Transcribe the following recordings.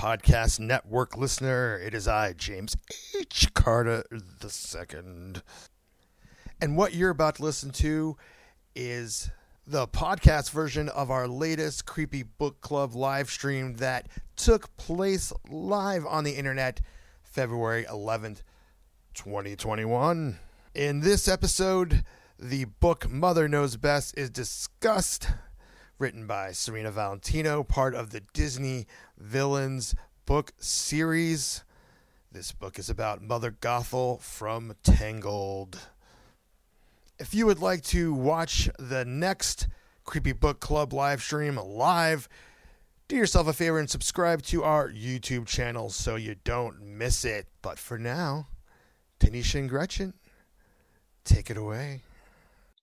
Podcast Network listener. It is I, James H. Carter II. And what you're about to listen to is the podcast version of our latest Creepy Book Club live stream that took place live on the internet February 11th, 2021. In this episode, the book Mother Knows Best is discussed written by Serena Valentino, part of the Disney Villains book series. This book is about Mother Gothel from Tangled. If you would like to watch the next Creepy Book Club live stream live, do yourself a favor and subscribe to our YouTube channel so you don't miss it. But for now, Tanisha and Gretchen, take it away.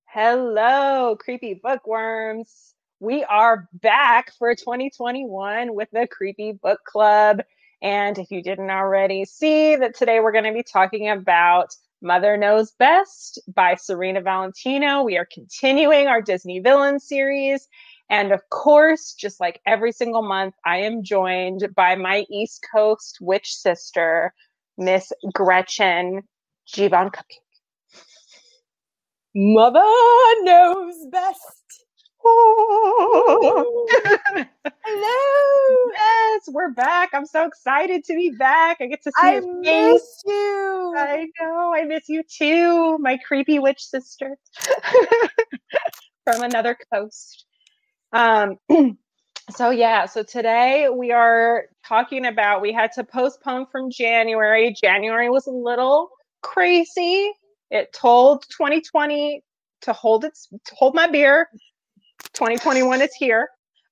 Hello, creepy bookworms we are back for 2021 with the Creepy Book Club. And if you didn't already see that today we're going to be talking about Mother Knows Best by Serena Valentino. We are continuing our Disney villain series. And of course, just like every single month, I am joined by my East Coast witch sister, Miss Gretchen Givan Cupcake. Mother knows best. Hello. Yes, we're back. I'm so excited to be back. I get to see you. I your miss you. I know. I miss you too, my creepy witch sister from another coast. Um so yeah, so today we are talking about we had to postpone from January. January was a little crazy. It told 2020 to hold its to hold my beer 2021 is here.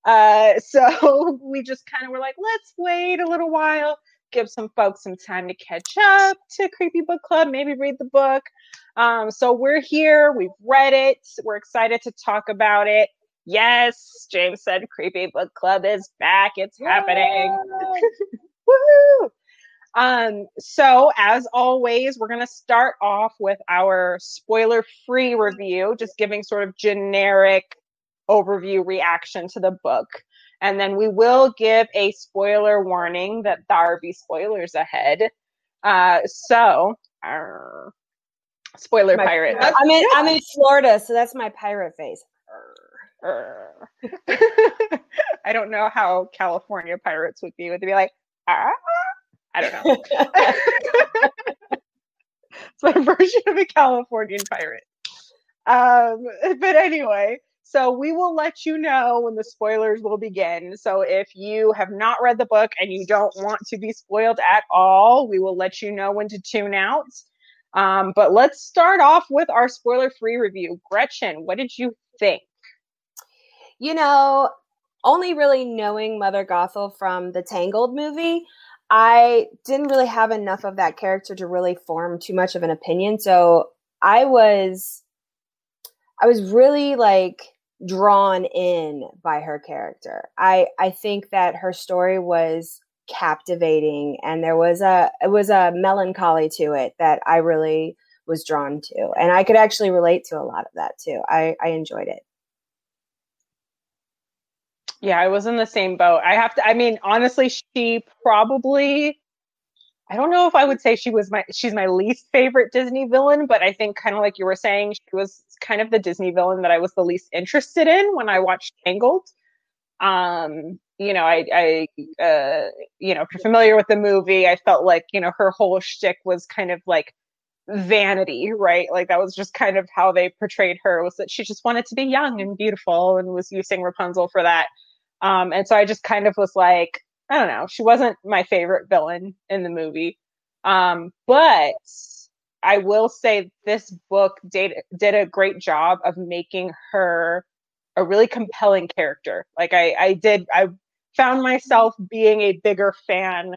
Uh, so we just kind of were like, let's wait a little while, give some folks some time to catch up to Creepy Book Club, maybe read the book. Um, so we're here, we've read it, we're excited to talk about it. Yes, James said Creepy Book Club is back, it's happening. Woohoo! Um, so as always, we're gonna start off with our spoiler-free review, just giving sort of generic overview reaction to the book. And then we will give a spoiler warning that there will be spoilers ahead. Uh, so, spoiler My- pirate. I'm in I'm in Florida, so that's my pirate face. Arr. I don't know how California pirates would be. Would they be like, ah? I don't know. it's my version of a Californian pirate. Um, but anyway, so we will let you know when the spoilers will begin. So if you have not read the book and you don't want to be spoiled at all, we will let you know when to tune out. Um, but let's start off with our spoiler free review. Gretchen, what did you think? you know, only really knowing Mother Gothel from the Tangled movie, I didn't really have enough of that character to really form too much of an opinion. So I was I was really like drawn in by her character. I I think that her story was captivating and there was a it was a melancholy to it that I really was drawn to. And I could actually relate to a lot of that too. I I enjoyed it. Yeah, I was in the same boat. I have to I mean, honestly, she probably I don't know if I would say she was my she's my least favorite Disney villain, but I think kind of like you were saying, she was kind of the Disney villain that I was the least interested in when I watched Tangled. Um, you know, I I uh you know, if you're familiar with the movie, I felt like, you know, her whole shtick was kind of like vanity, right? Like that was just kind of how they portrayed her was that she just wanted to be young and beautiful and was using Rapunzel for that. Um, and so I just kind of was like, I don't know, she wasn't my favorite villain in the movie. Um, but I will say this book did, did a great job of making her a really compelling character. Like I, I did, I found myself being a bigger fan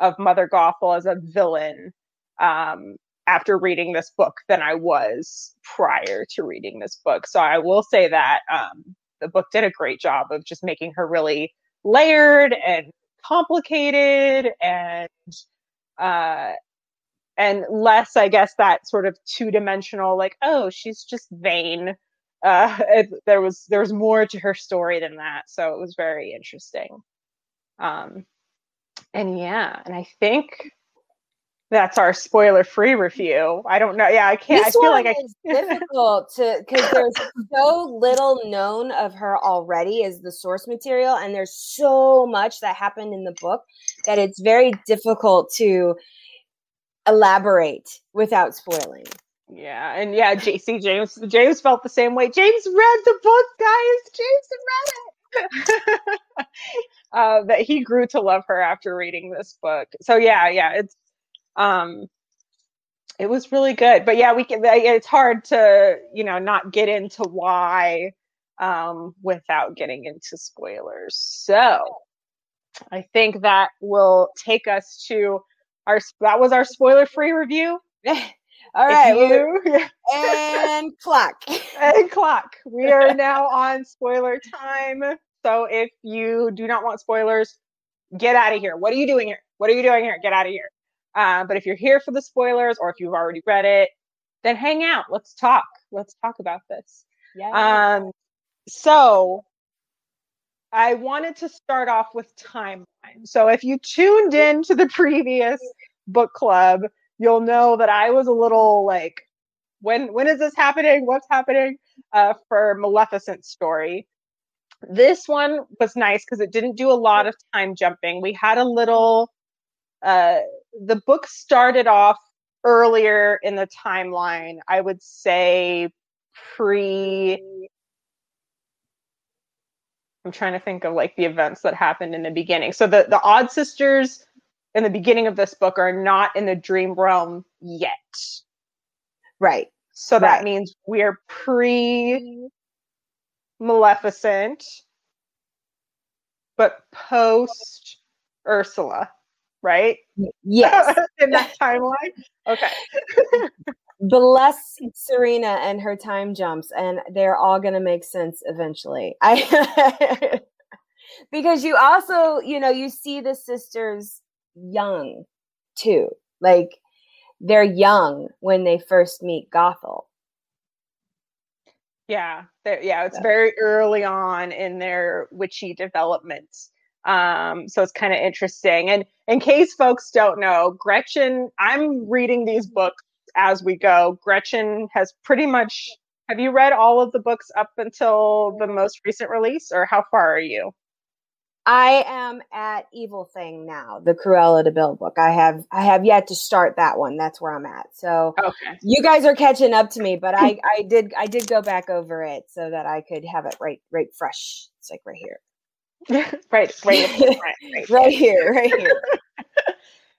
of Mother Gothel as a villain um, after reading this book than I was prior to reading this book. So I will say that um, the book did a great job of just making her really layered and complicated and uh, and less, I guess, that sort of two dimensional, like, oh, she's just vain. Uh, it, there was there was more to her story than that, so it was very interesting. Um, and yeah, and I think that's our spoiler free review. I don't know. Yeah, I can't. This I feel one like is difficult to because there's so little known of her already as the source material, and there's so much that happened in the book that it's very difficult to elaborate without spoiling. Yeah, and yeah, JC James James felt the same way. James read the book, guys. James read it. uh, that he grew to love her after reading this book. So yeah, yeah, it's um it was really good. But yeah, we can it's hard to, you know, not get into why um without getting into spoilers. So, I think that will take us to our that was our spoiler free review. All right, you, and clock. and clock. We are now on spoiler time. So if you do not want spoilers, get out of here. What are you doing here? What are you doing here? Get out of here. Uh, but if you're here for the spoilers or if you've already read it, then hang out. Let's talk. Let's talk about this. Yeah. Um, so I wanted to start off with timeline. So if you tuned in to the previous book club, you'll know that I was a little like, when when is this happening? What's happening? Uh, for Maleficent's story. This one was nice because it didn't do a lot of time jumping. We had a little. Uh, the book started off earlier in the timeline. I would say pre I'm trying to think of like the events that happened in the beginning. So the the Odd Sisters in the beginning of this book are not in the dream realm yet. Right. So that means we're pre Maleficent, but post Ursula, right? Yes. in that timeline. Okay. Bless Serena and her time jumps, and they're all going to make sense eventually. I because you also, you know, you see the sisters young too. Like they're young when they first meet Gothel. Yeah, yeah, it's very early on in their witchy development. Um, so it's kind of interesting. And in case folks don't know, Gretchen, I'm reading these books as we go. Gretchen has pretty much. Have you read all of the books up until the most recent release, or how far are you? I am at Evil Thing now, the Cruella de Vil book. I have I have yet to start that one. That's where I'm at. So Okay. you guys are catching up to me, but I I did I did go back over it so that I could have it right right fresh. It's like right here. right, right, right, right. Right here, right here.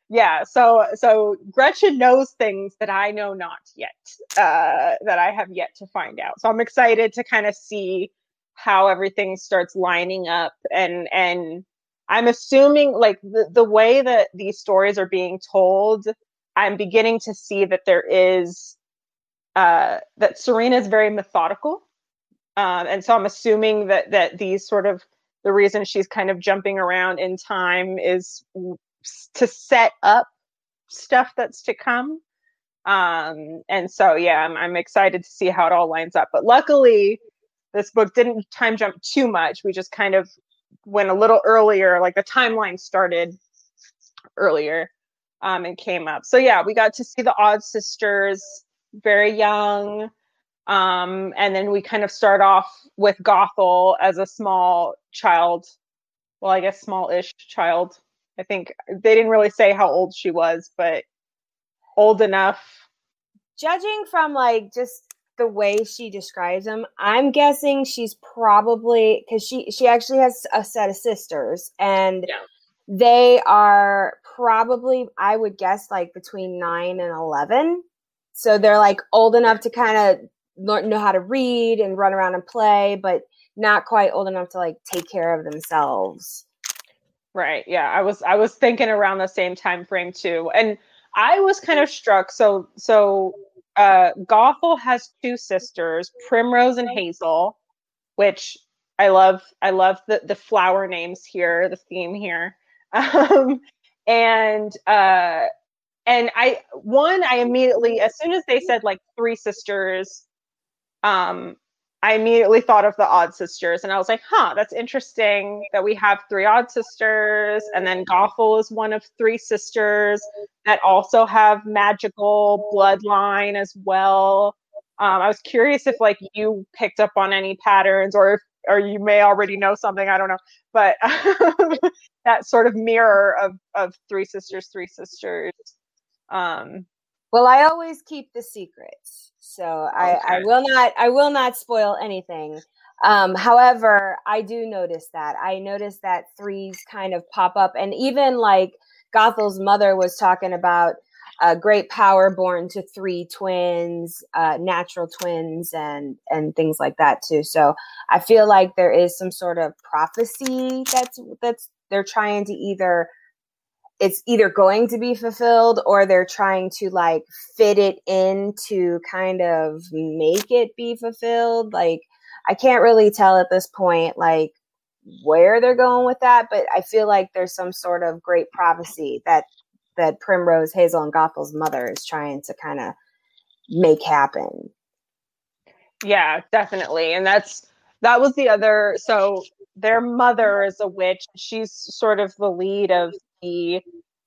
yeah so so gretchen knows things that i know not yet uh that i have yet to find out so i'm excited to kind of see how everything starts lining up and and i'm assuming like the, the way that these stories are being told i'm beginning to see that there is uh that serena is very methodical um and so i'm assuming that that these sort of the reason she's kind of jumping around in time is to set up stuff that's to come. Um, and so, yeah, I'm, I'm excited to see how it all lines up. But luckily, this book didn't time jump too much. We just kind of went a little earlier, like the timeline started earlier um, and came up. So, yeah, we got to see the Odd Sisters very young. Um, and then we kind of start off with Gothel as a small child. Well, I guess small ish child I think they didn't really say how old she was, but old enough. Judging from like just the way she describes him, I'm guessing she's probably because she she actually has a set of sisters, and Yeah. they are probably I would guess like between nine and eleven. So they're like old enough to kind of learn know how to read and run around and play, but not quite old enough to like take care of themselves. Right. Yeah. I was I was thinking around the same time frame too. And I was kind of struck. So so uh, Gothel has two sisters, Primrose and Hazel, which I love. I love the the flower names here, the theme here. Um, and uh, and I one I immediately as soon as they said like three sisters, um, I immediately thought of the Odd Sisters, and I was like, "Huh, that's interesting that we have three Odd Sisters." And then Gothel is one of three sisters that also have magical bloodline as well. Um, I was curious if like you picked up on any patterns, or if or you may already know something. I don't know, but that sort of mirror of of three sisters, three sisters. Um, well, I always keep the secrets, so I, okay. I will not I will not spoil anything. Um, however, I do notice that I notice that threes kind of pop up, and even like Gothel's mother was talking about a great power born to three twins, uh, natural twins, and and things like that too. So I feel like there is some sort of prophecy that's that's they're trying to either it's either going to be fulfilled or they're trying to like fit it in to kind of make it be fulfilled. Like i can't really tell at this point like where they're going with that but i feel like there's some sort of great prophecy that that primrose hazel and gothel's mother is trying to kind of make happen. Yeah definitely and that's that was the other so their mother is a witch. She's sort of the lead of the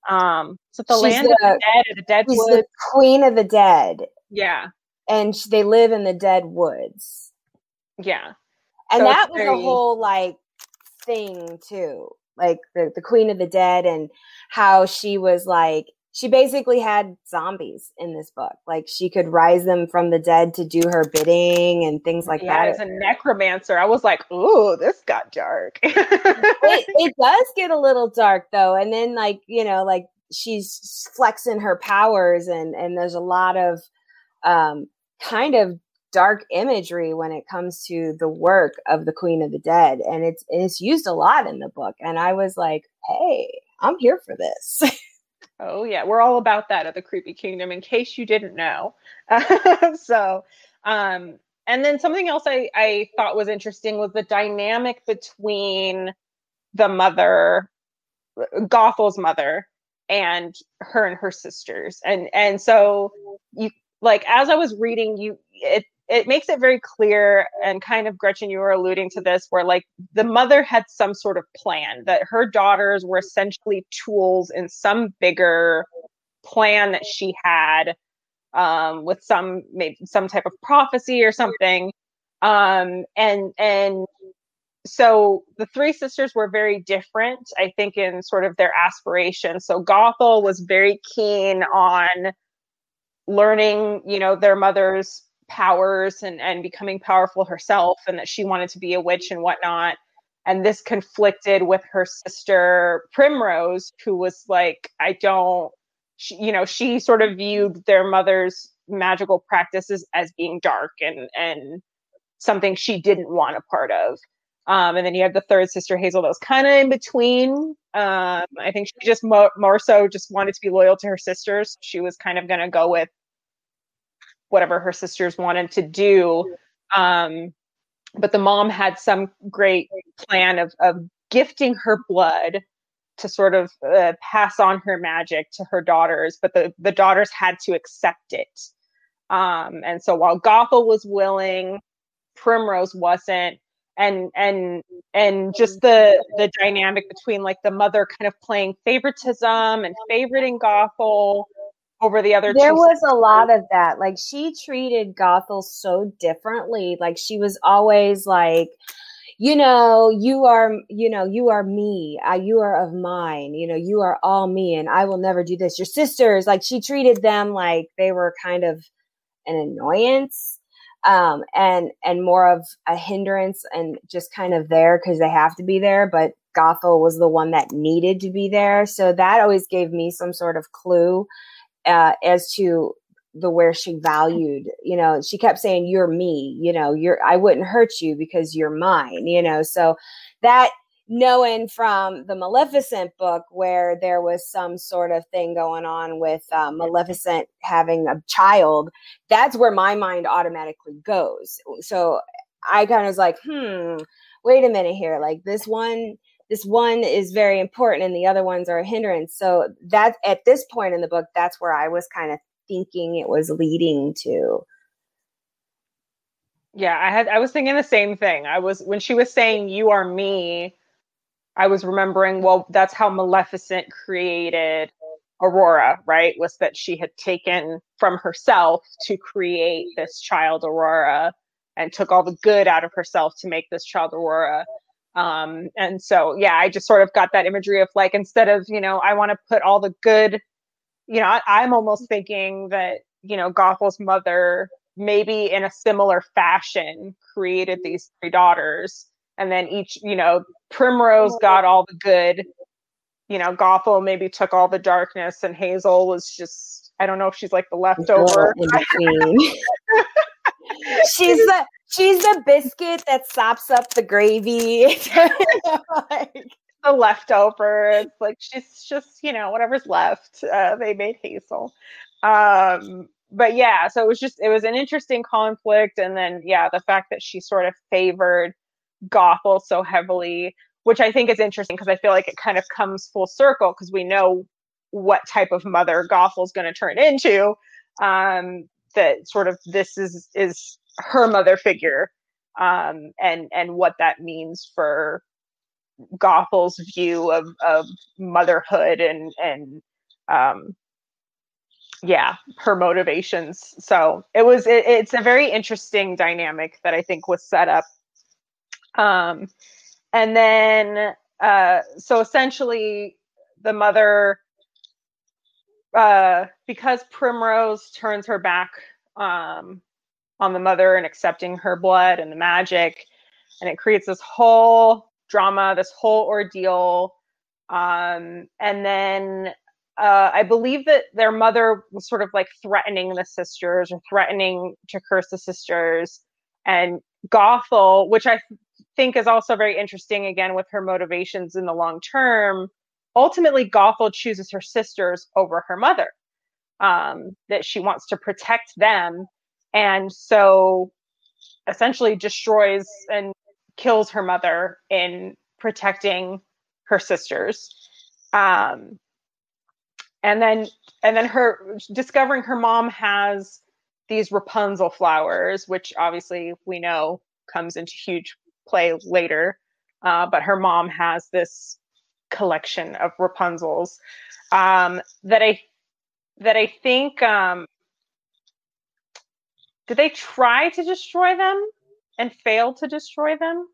um so the she's land the, of the dead or the dead she's woods. the queen of the dead. Yeah. And they live in the dead woods. Yeah. And so that was very... a whole like thing too like the, the queen of the dead and how she was like she basically had zombies in this book. Like she could rise them from the dead to do her bidding and things like that. yeah, that. As a necromancer, I was like, "Ooh, this got dark." it, it does get a little dark though, and then like you know, like she's flexing her powers, and and there's a lot of um, kind of dark imagery when it comes to the work of the Queen of the Dead, and it's it's used a lot in the book. And I was like, "Hey, I'm here for this." Oh yeah, we're all about that at the Creepy Kingdom. In case you didn't know, so um, and then something else I I thought was interesting was the dynamic between the mother, Gothel's mother, and her and her sisters, and and so you like as I was reading, you it it makes it very clear and kind of gretchen you were alluding to this where like the mother had some sort of plan that her daughters were essentially tools in some bigger plan that she had um, with some maybe some type of prophecy or something. Um, and and so the three sisters were very different i think in sort of their aspirations so gothel was very keen on learning you know their mother's powers and, and becoming powerful herself and that she wanted to be a witch and whatnot. And this conflicted with her sister Primrose, who was like, I don't, she, you know, she sort of viewed their mother's magical practices as being dark and, and something she didn't want a part of. Um, and then you have the third sister Hazel that was kind of in between. Um, I think she just mo- more so just wanted to be loyal to her sisters. She was kind of going to go with whatever her sisters wanted to do. Um, but the mom had some great plan of, of gifting her blood to sort of uh, pass on her magic to her daughters, but the, the daughters had to accept it. Um, and so while Gothel was willing, Primrose wasn't. And and and just the the dynamic between like the mother kind of playing favoritism and favoriting Gothel, over the other there was sisters. a lot of that. Like she treated gothel so differently. Like she was always like you know you are you know you are me. Uh, you are of mine. You know you are all me and i will never do this. Your sisters like she treated them like they were kind of an annoyance um and and more of a hindrance and just kind of there because they have to be there but gothel was the one that needed to be there. So that always gave me some sort of clue uh, as to the where she valued you know she kept saying you're me you know you're i wouldn't hurt you because you're mine you know so that knowing from the Maleficent book where there was some sort of thing going on with uh, Maleficent having a child, that's where my mind automatically goes. So I kind of was like, hmm, wait a minute here. Like this one, this one is very important and the other ones are a hindrance. So that at this point in the book, that's where I was kind of thinking it was leading to. Yeah, I had I was thinking the same thing. I was when she was saying you are me, I was remembering, well, that's how Maleficent created Aurora, right? Was that she had taken from herself to create this child Aurora and took all the good out of herself to make this child Aurora. Um, and so, yeah, I just sort of got that imagery of like, instead of, you know, I want to put all the good, you know, I, I'm almost thinking that, you know, Gothel's mother maybe in a similar fashion created these three daughters and then each you know primrose got all the good. You know gothel maybe took all the darkness and hazel was just i don't know if she's like the leftover she's the she's the biscuit that sops up the gravy like, the leftovers. like she's just you know whatever's left uh, they made hazel um but yeah so it was just it was an interesting conflict and then yeah the fact that she sort of favored Gothel so heavily, which I think is interesting because I feel like it kind of comes full circle because we know what type of mother Gothel's going to turn into. Um, that sort of this is is her mother figure, um, and and what that means for Gothel's view of of motherhood and and um, yeah her motivations. So it was it, it's a very interesting dynamic that i think was set up. Um, and then, uh, so essentially, the mother, uh, because Primrose turns her back um, on the mother and accepting her blood and the magic, and it creates this whole drama, this whole ordeal. Um, and then uh, I believe that their mother was sort of like threatening the sisters or threatening to curse the sisters. And Gothel, which I think is also very interesting again with her motivations in the long term ultimately gothel chooses her sisters over her mother um, that she wants to protect them and so essentially destroys and kills her mother in protecting her sisters um, and then and then her discovering her mom has these rapunzel flowers which obviously we know comes into huge play later. Uh, but her mom has this collection of Rapunzels um, that I that I think um, did they try to destroy them and fail to destroy them?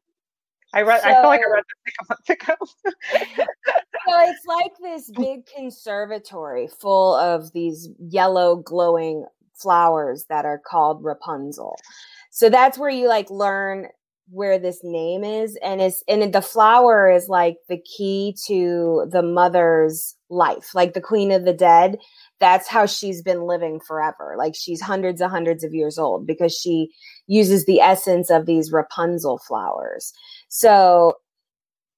I read. So, I feel like I read this a month ago. so it's like this big conservatory full of these yellow glowing flowers that are called Rapunzel. So that's where you like learn where this name is and it's and the flower is like the key to the mother's life like the queen of the dead. That's how she's been living forever. Like she's hundreds and hundreds of years old because she uses the essence of these rapunzel flowers. So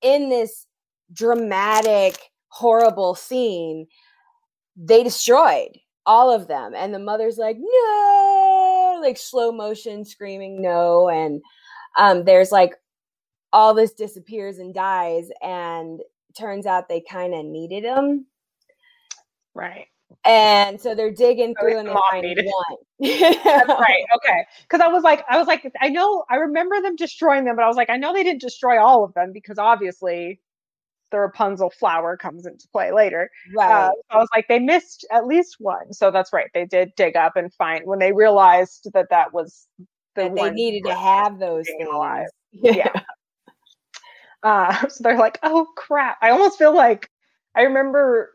in this dramatic horrible scene they destroyed all of them and the mother's like no! Like slow motion screaming no! And um, there's like all this disappears and dies, and turns out they kind of needed them. Right. And so they're digging through and they find one. That's right. Okay. Because I was like, I was like, I know, I remember them destroying them, but I was like, I know they didn't destroy all of them because obviously the Rapunzel flower comes into play later. Right. Uh, so I was like, they missed at least one. So that's right. They did dig up and find when they realized that that was the they needed to have those things. alive. Yeah. yeah. Uh, so they're like, oh crap. I almost feel like I remember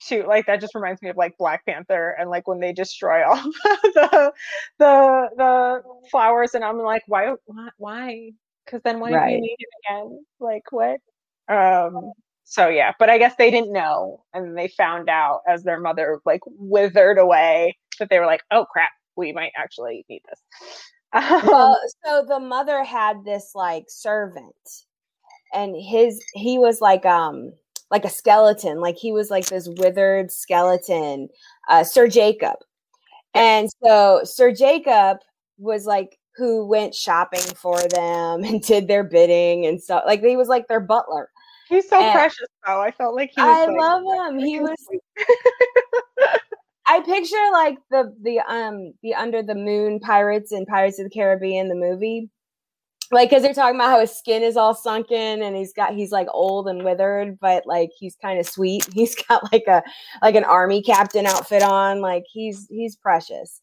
too, like that just reminds me of like Black Panther and like when they destroy all the the the flowers, and I'm like, why why? Because then why right. do you need it again? Like what? Um. So yeah, but I guess they didn't know, and they found out as their mother like withered away that they were like, oh crap, we might actually need this well, so the mother had this like servant and his he was like um like a skeleton, like he was like this withered skeleton, uh, Sir Jacob. And so Sir Jacob was like who went shopping for them and did their bidding and stuff. Like he was like their butler. He's so and precious though. I felt like he was I like, love him. He was I picture like the the um the under the moon pirates in Pirates of the Caribbean the movie. Like cuz they're talking about how his skin is all sunken and he's got he's like old and withered but like he's kind of sweet. He's got like a like an army captain outfit on like he's he's precious.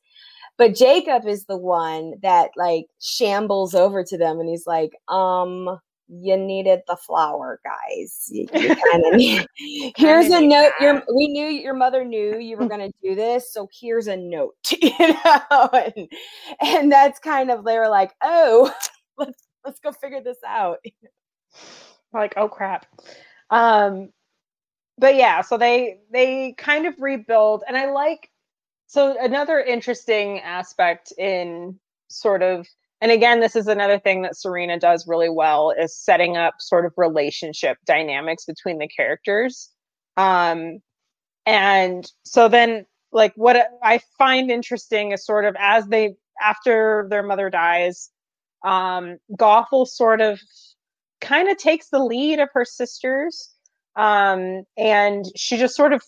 But Jacob is the one that like shambles over to them and he's like, um, you needed the flower, guys. You, you need. Here's a note. Your, we knew your mother knew you were going to do this, so here's a note. You know, and, and that's kind of they were like, oh, let's let's go figure this out. Like, oh crap. Um, but yeah, so they they kind of rebuild, and I like. So another interesting aspect in sort of and again this is another thing that serena does really well is setting up sort of relationship dynamics between the characters. Um and so then like what i find interesting is sort of as they after their mother dies um gothel sort of kind of takes the lead of her sisters um and she just sort of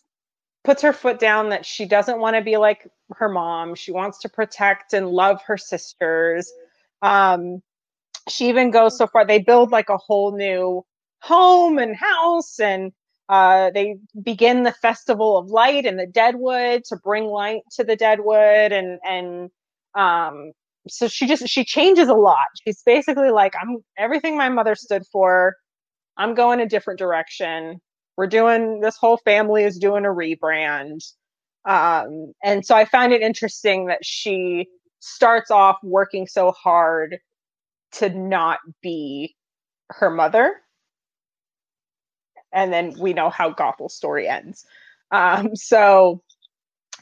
puts her foot down that she doesn't want to be like her mom. She wants to protect and love her sisters um, she even goes so far, they build like a whole new home and house and uh, they begin the festival of light in the deadwood to bring light to the deadwood and and um, so she just she changes a lot. She's basically like i'm everything my mother stood for. I'm going a different direction. We're doing this whole family is doing a rebrand. Um, and so i found it interesting that she starts off working so hard to not be her mother. And then we know how Gothel's story ends. Um, so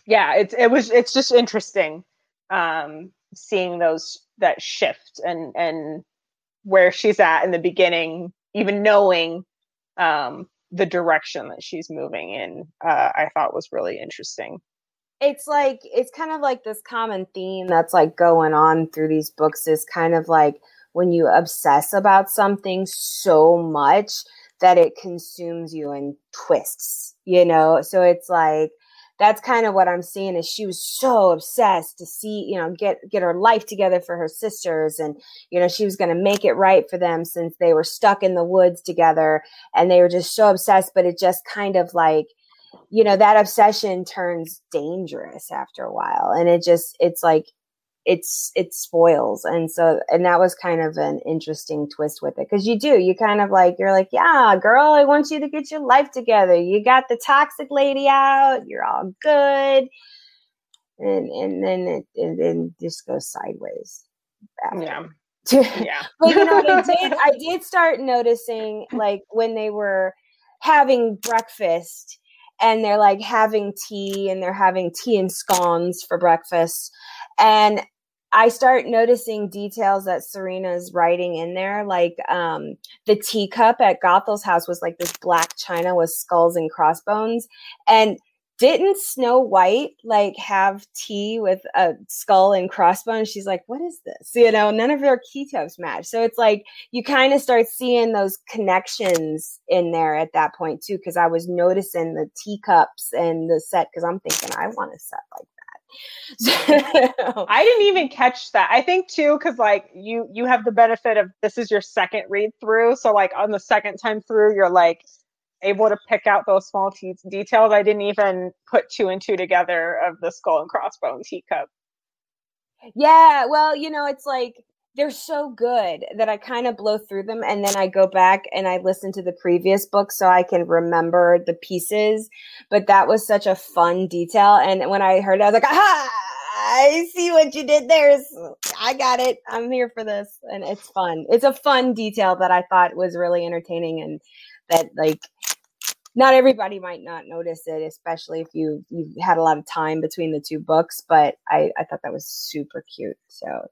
yeah, it's it was it's just interesting um, seeing those that shift and and where she's at in the beginning, even knowing um, the direction that she's moving in. Uh, I thought was really interesting it's like it's kind of like this common theme that's like going on through these books is kind of like when you obsess about something so much that it consumes you and twists you know? So it's like that's kind of what i'm seeing is she was so obsessed to see you know get get her life together for her sisters and you know she was going to make it right for them since they were stuck in the woods together and they were just so obsessed but it just kind of like you know that obsession turns dangerous after a while and it just it's like it's it spoils and so and that was kind of an interesting twist with it because you do you kind of like you're like yeah girl i want you to get your life together. You got the toxic lady out you're all good. And and then it and then just goes sideways after. yeah. Yeah. But you know i did i did start noticing like when they were having breakfast and they're like having tea and they're having tea and scones for breakfast. And I start noticing details that Serena's writing in there, like um, the teacup at Gothel's house was like this black china with skulls and crossbones, and didn't Snow White like have tea with a skull and crossbones? She's like, what is this? You know, none of their keytops match. So it's like you kind of start seeing those connections in there at that point too, because I was noticing the teacups and the set because I'm thinking I want a set like that. I didn't even catch that. I think too, because like you you have the benefit of this is your second read through. So like on the second time through, you're like, able to pick out those small te- details. I didn't even put two and two together of the skull and crossbone teacup. Yeah, well, you know, it's like they're so good that I kind of blow through them and then I go back and I listen to the previous book so I can remember the pieces. But that was such a fun detail. And when I heard it, I was like, aha! I see what you did there. I got it. I'm here for this. And it's fun. It's a fun detail that I thought was really entertaining and that like not everybody might not notice it, especially if you you've had a lot of time between the two books. But I I thought that was super cute. So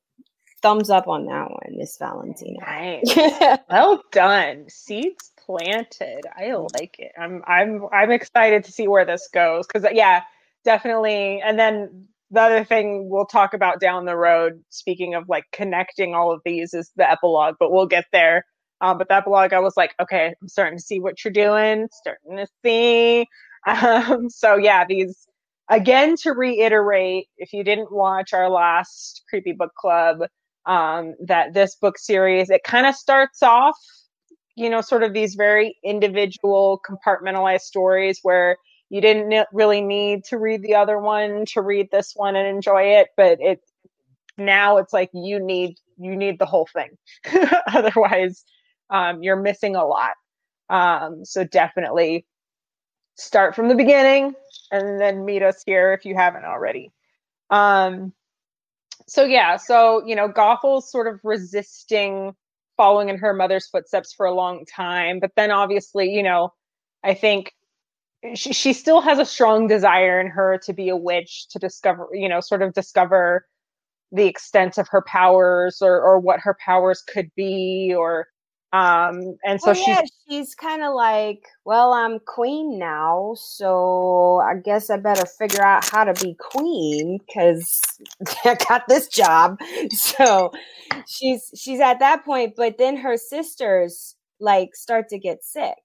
thumbs up on that one, Miss Valentina. Nice. well done. Seeds planted. I mm-hmm. like it. I'm I'm I'm excited to see where this goes because yeah, definitely. And then the other thing we'll talk about down the road, speaking of like connecting all of these, is the epilogue. But we'll get there. Um, but that blog, I was like, okay, I'm starting to see what you're doing. Starting to see. Um, so yeah, these again to reiterate, if you didn't watch our last creepy book club, um, that this book series it kind of starts off you know, sort of these very individual compartmentalized stories where you didn't really need to read the other one to read this one and enjoy it, but it now it's like you need you need the whole thing. Otherwise, um, you're missing a lot. Um, so definitely start from the beginning and then meet us here if you haven't already. Um, so yeah, so you know, Gothel's sort of resisting following in her mother's footsteps for a long time. But then obviously, you know, I think she, she still has a strong desire in her to be a witch, to discover, you know, sort of discover the extent of her powers or, or what her powers could be or um, and so well, yeah, she's she's kind of like, well, I'm queen now, so I guess I better figure out how to be queen because I got this job. So she's she's at that point, but then her sisters like start to get sick.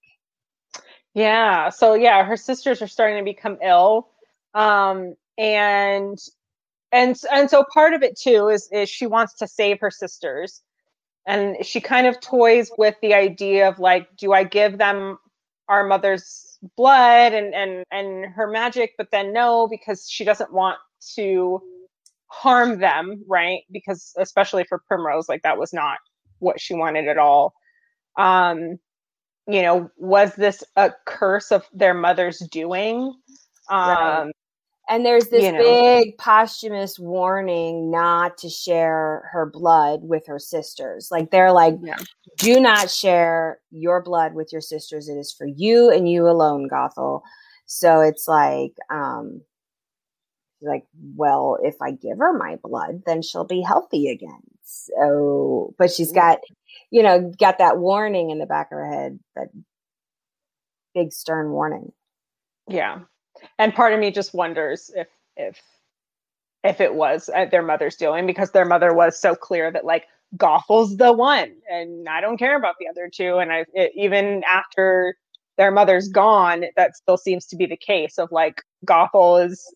Yeah. So yeah, her sisters are starting to become ill. Um, and and and so part of it too is is she wants to save her sisters and she kind of toys with the idea of like do i give them our mother's blood and and and her magic? But then no because she doesn't want to harm them right? Because especially for primrose like that was not what she wanted at all. Um you know was this a curse of their mother's doing? Um right. And there's this you know. big posthumous warning not to share her blood with her sisters. Like they're like, yeah. do not share your blood with your sisters. It is for you and you alone, Gothel. So it's like, um, like, well, if I give her my blood, then she'll be healthy again. So, but she's got, you know, got that warning in the back of her head, that big stern warning. Yeah and part of me just wonders if if if it was uh, their mother's doing because their mother was so clear that like Gothel's the one and I don't care about the other two. And I it, even after their mother's gone that still seems to be the case of like Gothel is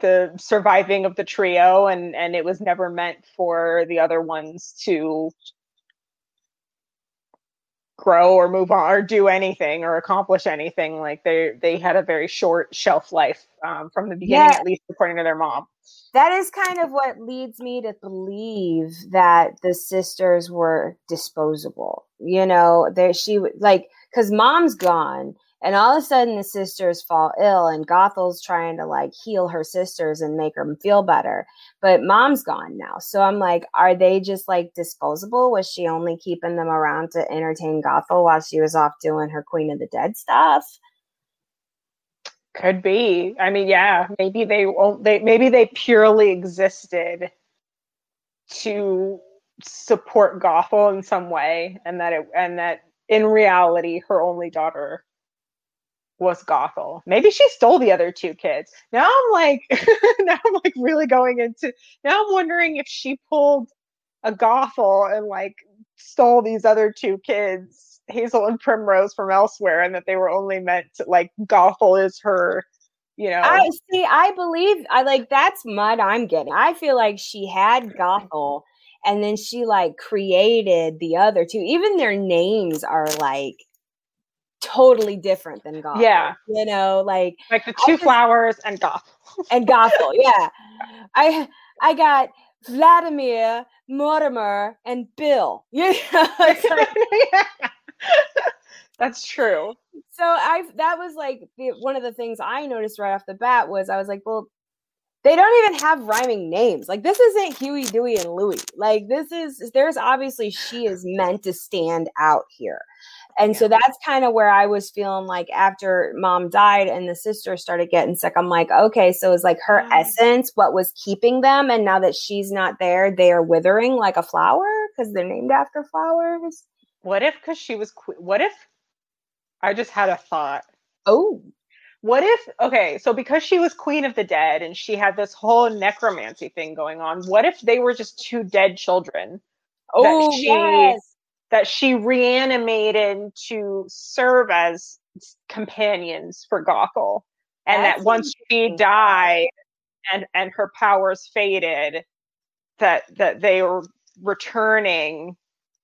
the surviving of the trio and and it was never meant for the other ones to grow or move on or do anything or accomplish anything. Like they they had a very short shelf life um, from the beginning, yeah. at least according to their mom. That is kind of what leads me to believe that the sisters were disposable. You know, that she like because mom's gone and all of a sudden the sisters fall ill and gothel's trying to like heal her sisters and make them feel better. But mom's gone now. So i'm like are they just like disposable? Was she only keeping them around to entertain gothel while she was off doing her queen of the dead stuff? Could be. I mean yeah maybe they won't they maybe they purely existed to support gothel in some way and that it and that in reality her only daughter was Gothel. Maybe she stole the other two kids. Now I'm like, now I'm like really going into. Now I'm wondering if she pulled a Gothel and like stole these other two kids, Hazel and Primrose, from elsewhere, and that they were only meant to like Gothel is her. You know, I see. I believe I like that's mud I'm getting. I feel like she had Gothel, and then she like created the other two. Even their names are like totally different than goth. Yeah. You know, like like the two just, flowers and goth. and gothel, yeah. I I got Vladimir, Mortimer, and Bill. Yeah. yeah. That's true. So I that was like the, one of the things I noticed right off the bat was I was like, well, they don't even have rhyming names. Like this isn't Huey, Dewey, and Louie. Like this is there's obviously she is meant to stand out here And Yeah. so that's kind of where I was feeling like after mom died and the sister started getting sick, I'm like, okay, so it's like her Mm. essence, what was keeping them. And now that she's not there, they are withering like a flower because they're named after flowers. What if because she was que- what if I just had a thought. Oh, What if okay, so because she was queen of the dead and she had this whole necromancy thing going on, what if they were just two dead children oh, she- yes. That she reanimated to serve as companions for Gothel? And That's that once she died and and her powers faded, that that they were returning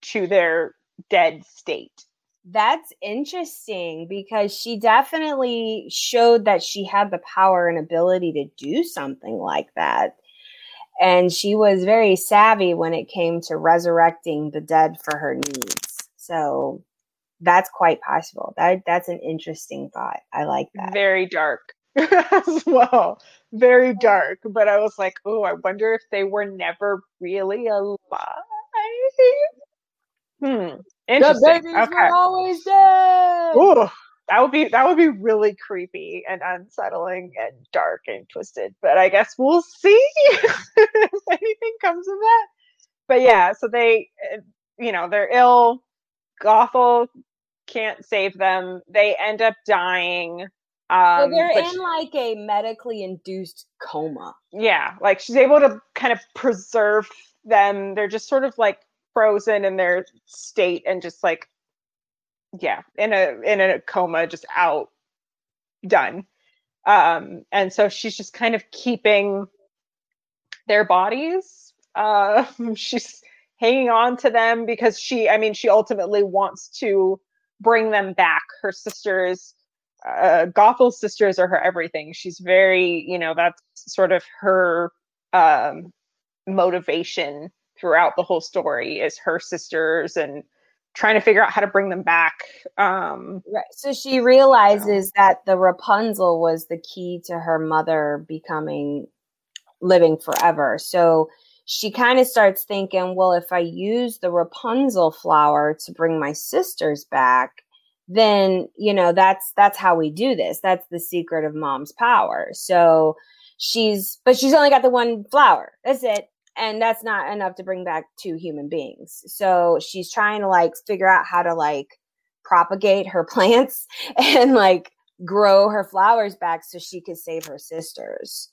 to their dead state. That's interesting because she definitely showed that she had the power and ability to do something like that. And she was very savvy when it came to resurrecting the dead for her needs. So that's quite possible. That that's an interesting thought. I like that. very dark as well very dark but i was like oh i wonder if they were never really alive hmm interesting The babies okay were always dead. Ooh, that would be that would be really creepy and unsettling and dark and twisted but i guess we'll see if anything comes of that but yeah so they you know they're ill gothel can't save them they end up dying So um, they're but in like a medically induced coma. yeah like she's able to kind of preserve them they're just sort of like frozen in their state and just like yeah in a in a coma just out done. Um and so she's just kind of keeping their bodies uh she's hanging on to them because she i mean she ultimately wants to bring them back. Her sisters uh gothel's sisters are her everything. She's very you know that's sort of her um motivation throughout the whole story is her sisters and trying to figure out how to bring them back um Right. So she realizes that the Rapunzel was the key to her mother becoming living forever. So she kind of starts thinking, well, if I use the Rapunzel flower to bring my sisters back, then, you know, that's that's how we do this. That's the secret of mom's power. So she's but she's only got the one flower. That's it. And that's not enough to bring back two human beings. So she's trying to like figure out how to like propagate her plants and like grow her flowers back so she could save her sisters.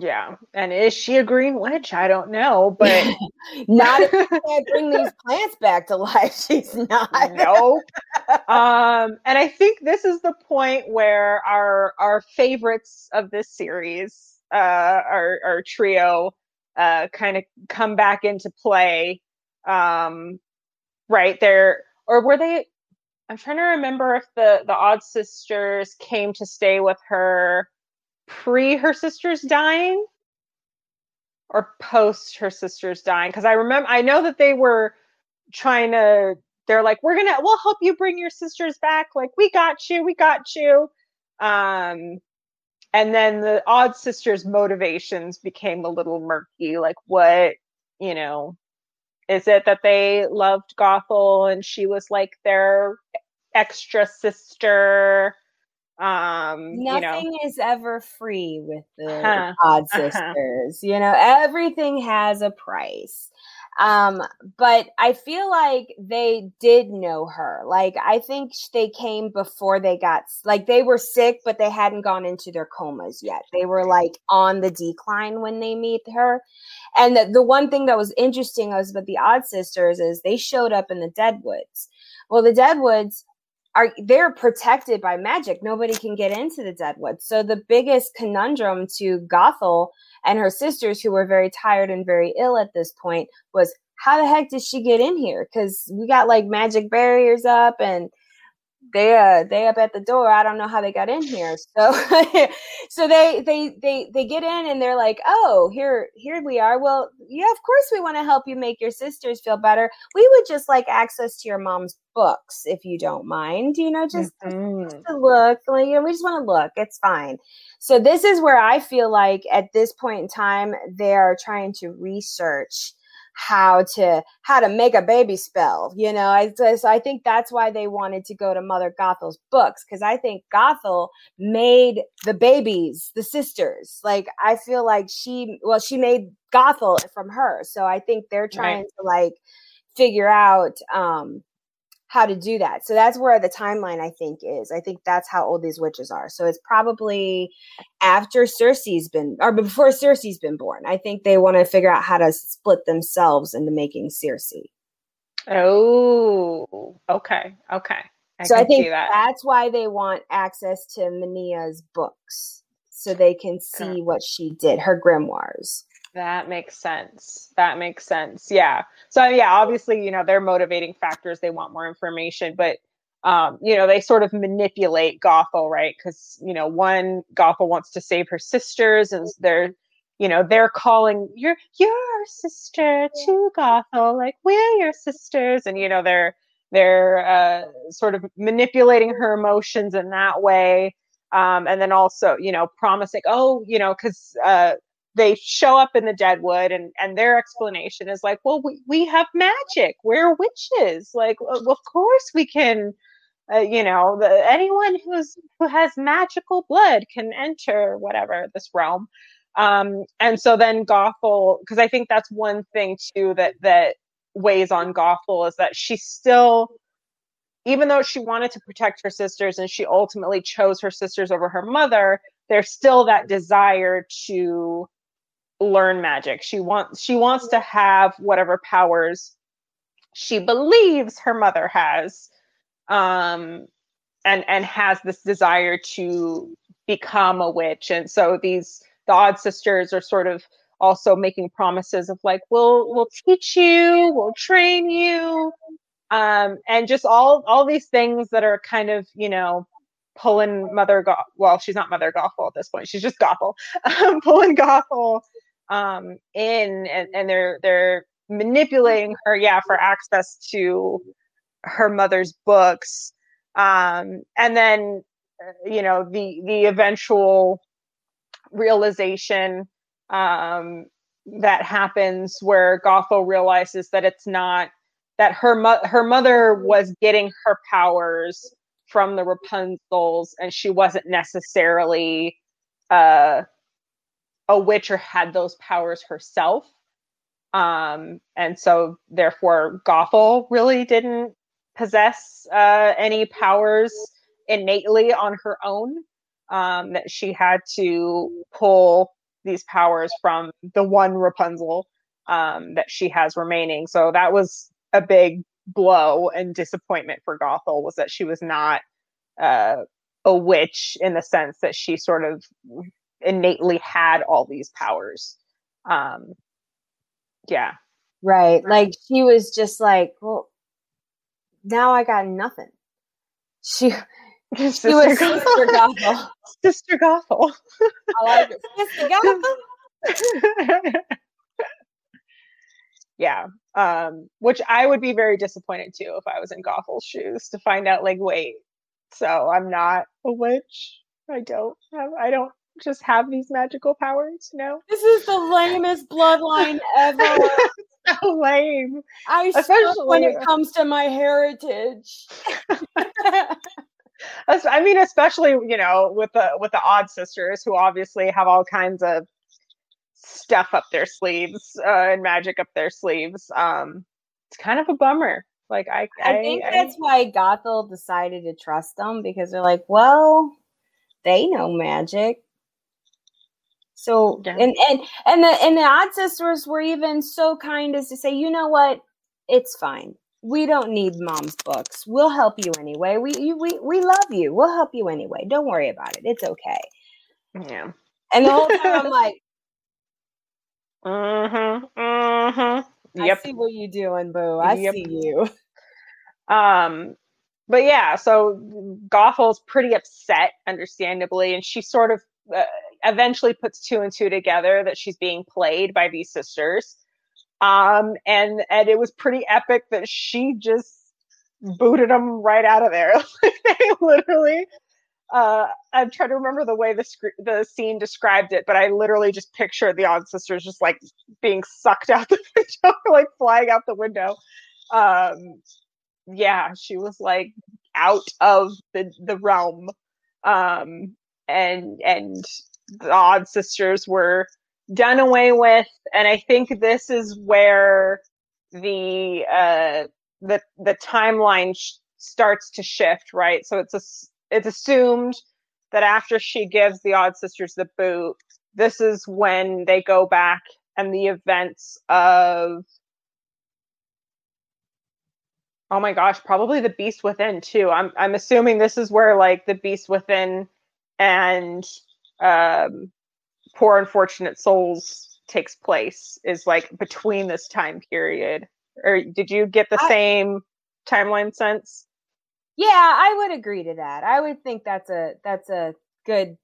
yeah and is she a green witch i don't know but Not if she can't bring these plants back to life. She's not. no um and i think this is the point where our our favorites of this series uh our our trio uh kind of come back into play um right there. Or were they i'm trying to remember if the the odd sisters came to stay with her pre her sisters dying or post her sisters dying. Because i remember i know that they were trying to they're like we're gonna we'll help you bring your sisters back. Like we got you we got you. Um and then the odd sisters motivations became a little murky like what you know is it that they loved gothel and she was like their extra sister um you know Nothing is ever free with the Uh-huh, odd uh-huh. sisters. You know, everything has a price. Um, but I feel like they did know her. Like I think they came before they got like they were sick, but they hadn't gone into their comas yet. They were like on the decline when they meet her. And the, the one thing that was interesting was with the odd sisters is they showed up in the deadwoods. Well, the deadwoods are they're protected by magic. Nobody can get into the Deadwood. So the biggest conundrum to Gothel and her sisters, who were very tired and very ill at this point, was how the heck did she get in here? Because we got like magic barriers up and they uh they up at the door. I don't know how they got in here. So so they they they they get in and they're like, oh, here here we are. Well, yeah, of course we want to help you make your sisters feel better. We would just like access to your mom's books if you don't mind. You know, just Mhm. to look. Like, you know, we just want to look. It's fine. So this is where I feel like at this point in time they are trying to research how to how to make a baby spell you know? I, so i think that's why they wanted to go to mother gothel's books because i think gothel made the babies the sisters. Like i feel like she well she made gothel from her. So i think they're trying right. to like figure out um how to do that. So that's where the timeline I think is. I think that's how old these witches are. So it's probably after Circe's been or before Circe's been born. I think they want to figure out how to split themselves into making Circe. Oh, okay. Okay. I so I think that. that's why they want access to Manea's books so they can see what she did, her grimoires. That makes sense. That makes sense. Yeah. So yeah, obviously, you know, they're motivating factors. They want more information, but um, you know, they sort of manipulate Gothel, right? Because you know, one Gothel wants to save her sisters, and they're, you know, they're calling you're you're sister to Gothel, like we're your sisters, and you know, they're they're uh, sort of manipulating her emotions in that way. Um, and then also, you know, promising, oh, you know, because uh, they show up in the deadwood and and their explanation is like well we, we have magic. We're witches. Like of course we can uh, you know the, anyone who's who has magical blood can enter whatever this realm. Um and so then gothel because i think that's one thing too that that weighs on gothel is that she still even though she wanted to protect her sisters and she ultimately chose her sisters over her mother there's still that desire to learn magic. She wants she wants to have whatever powers she believes her mother has um and and has this desire to become a witch. And so these the odd sisters are sort of also making promises of like we'll we'll teach you we'll train you um and just all all these things that are kind of you know pulling mother Go- well she's not mother gothel at this point. She's just gothel. Um, pulling gothel um, in and, and they're they're manipulating her yeah for access to her mother's books. Um, and then uh, you know the the eventual realization um, that happens where Gothel realizes that it's not that her mo- her mother was getting her powers from the Rapunzels and she wasn't necessarily uh a witch or had those powers herself. Um, and so therefore Gothel really didn't possess uh, any powers innately on her own. Um, that she had to pull these powers from the one Rapunzel um, that she has remaining. So that was a big blow and disappointment for Gothel was that she was not uh, a witch in the sense that she sort of innately had all these powers. Um, yeah. Right. Like she was just like, well, now I got nothing. She, she Sister was Gothel. Sister Gothel. Sister Gothel. I like it. Sister Gothel. yeah. Um, which I would be very disappointed too if I was in Gothel's shoes to find out, like, wait, so I'm not a witch. I don't have, I don't just have these magical powers, you know? This is the lamest bloodline ever. so lame. I especially when it comes to my heritage. I mean, especially you know with the with the odd sisters who obviously have all kinds of stuff up their sleeves uh, and magic up their sleeves. Um, it's kind of a bummer. Like I, I, I think I, that's why Gothel decided to trust them because they're like, well, they know magic. So yeah. and and and the and the odd sisters were even so kind as to say, you know what, it's fine. We don't need mom's books. We'll help you anyway. We you, we we love you. We'll help you anyway. Don't worry about it. It's okay. Yeah. And the whole time I'm like, mm-hmm, mm-hmm. Yep. I see what you're doing, boo. I yep. see you. Um, but yeah, so Gothel's pretty upset, understandably, and she sort of uh, eventually puts two and two together that she's being played by these sisters. Um, and and it was pretty epic that she just booted them right out of there. they literally uh, I'm trying to remember the way the sc- the scene described it, but I literally just pictured the odd sisters just like being sucked out the window, like flying out the window. Um, yeah, she was like out of the the realm, um, and and the odd sisters were done away with, and I think this is where the uh the the timeline sh- starts to shift, right? So it's a it's assumed that after she gives the Odd Sisters the boot, this is when they go back and the events of oh my gosh, probably the Beast Within too. I'm I'm assuming this is where like the Beast Within and um, Poor Unfortunate Souls takes place is like between this time period. Or did you get the I, same timeline sense? Yeah, I would agree to that. I would think that's a that's a good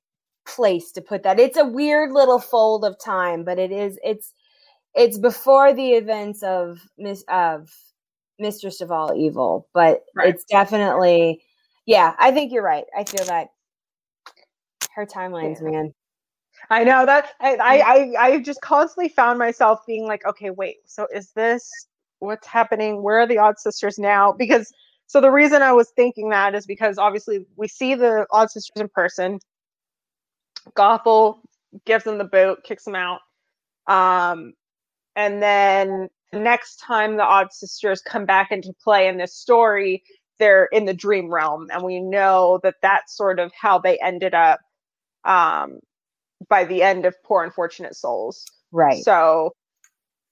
place to put that. It's a weird little fold of time, but it is it's it's before the events of Miss of Mistress of All Evil, but right. it's definitely yeah, I think you're right. I feel that her timelines, yeah. man. I know that I, I I just constantly found myself being like, okay, wait, so is this what's happening? Where are the odd sisters now? Because so the reason I was thinking that is because obviously we see the Odd Sisters in person. Gothel gives them the boot, kicks them out. Um, and then next time the Odd Sisters come back into play in this story, they're in the dream realm, and we know that that's sort of how they ended up um, by the end of Poor Unfortunate Souls. Right. So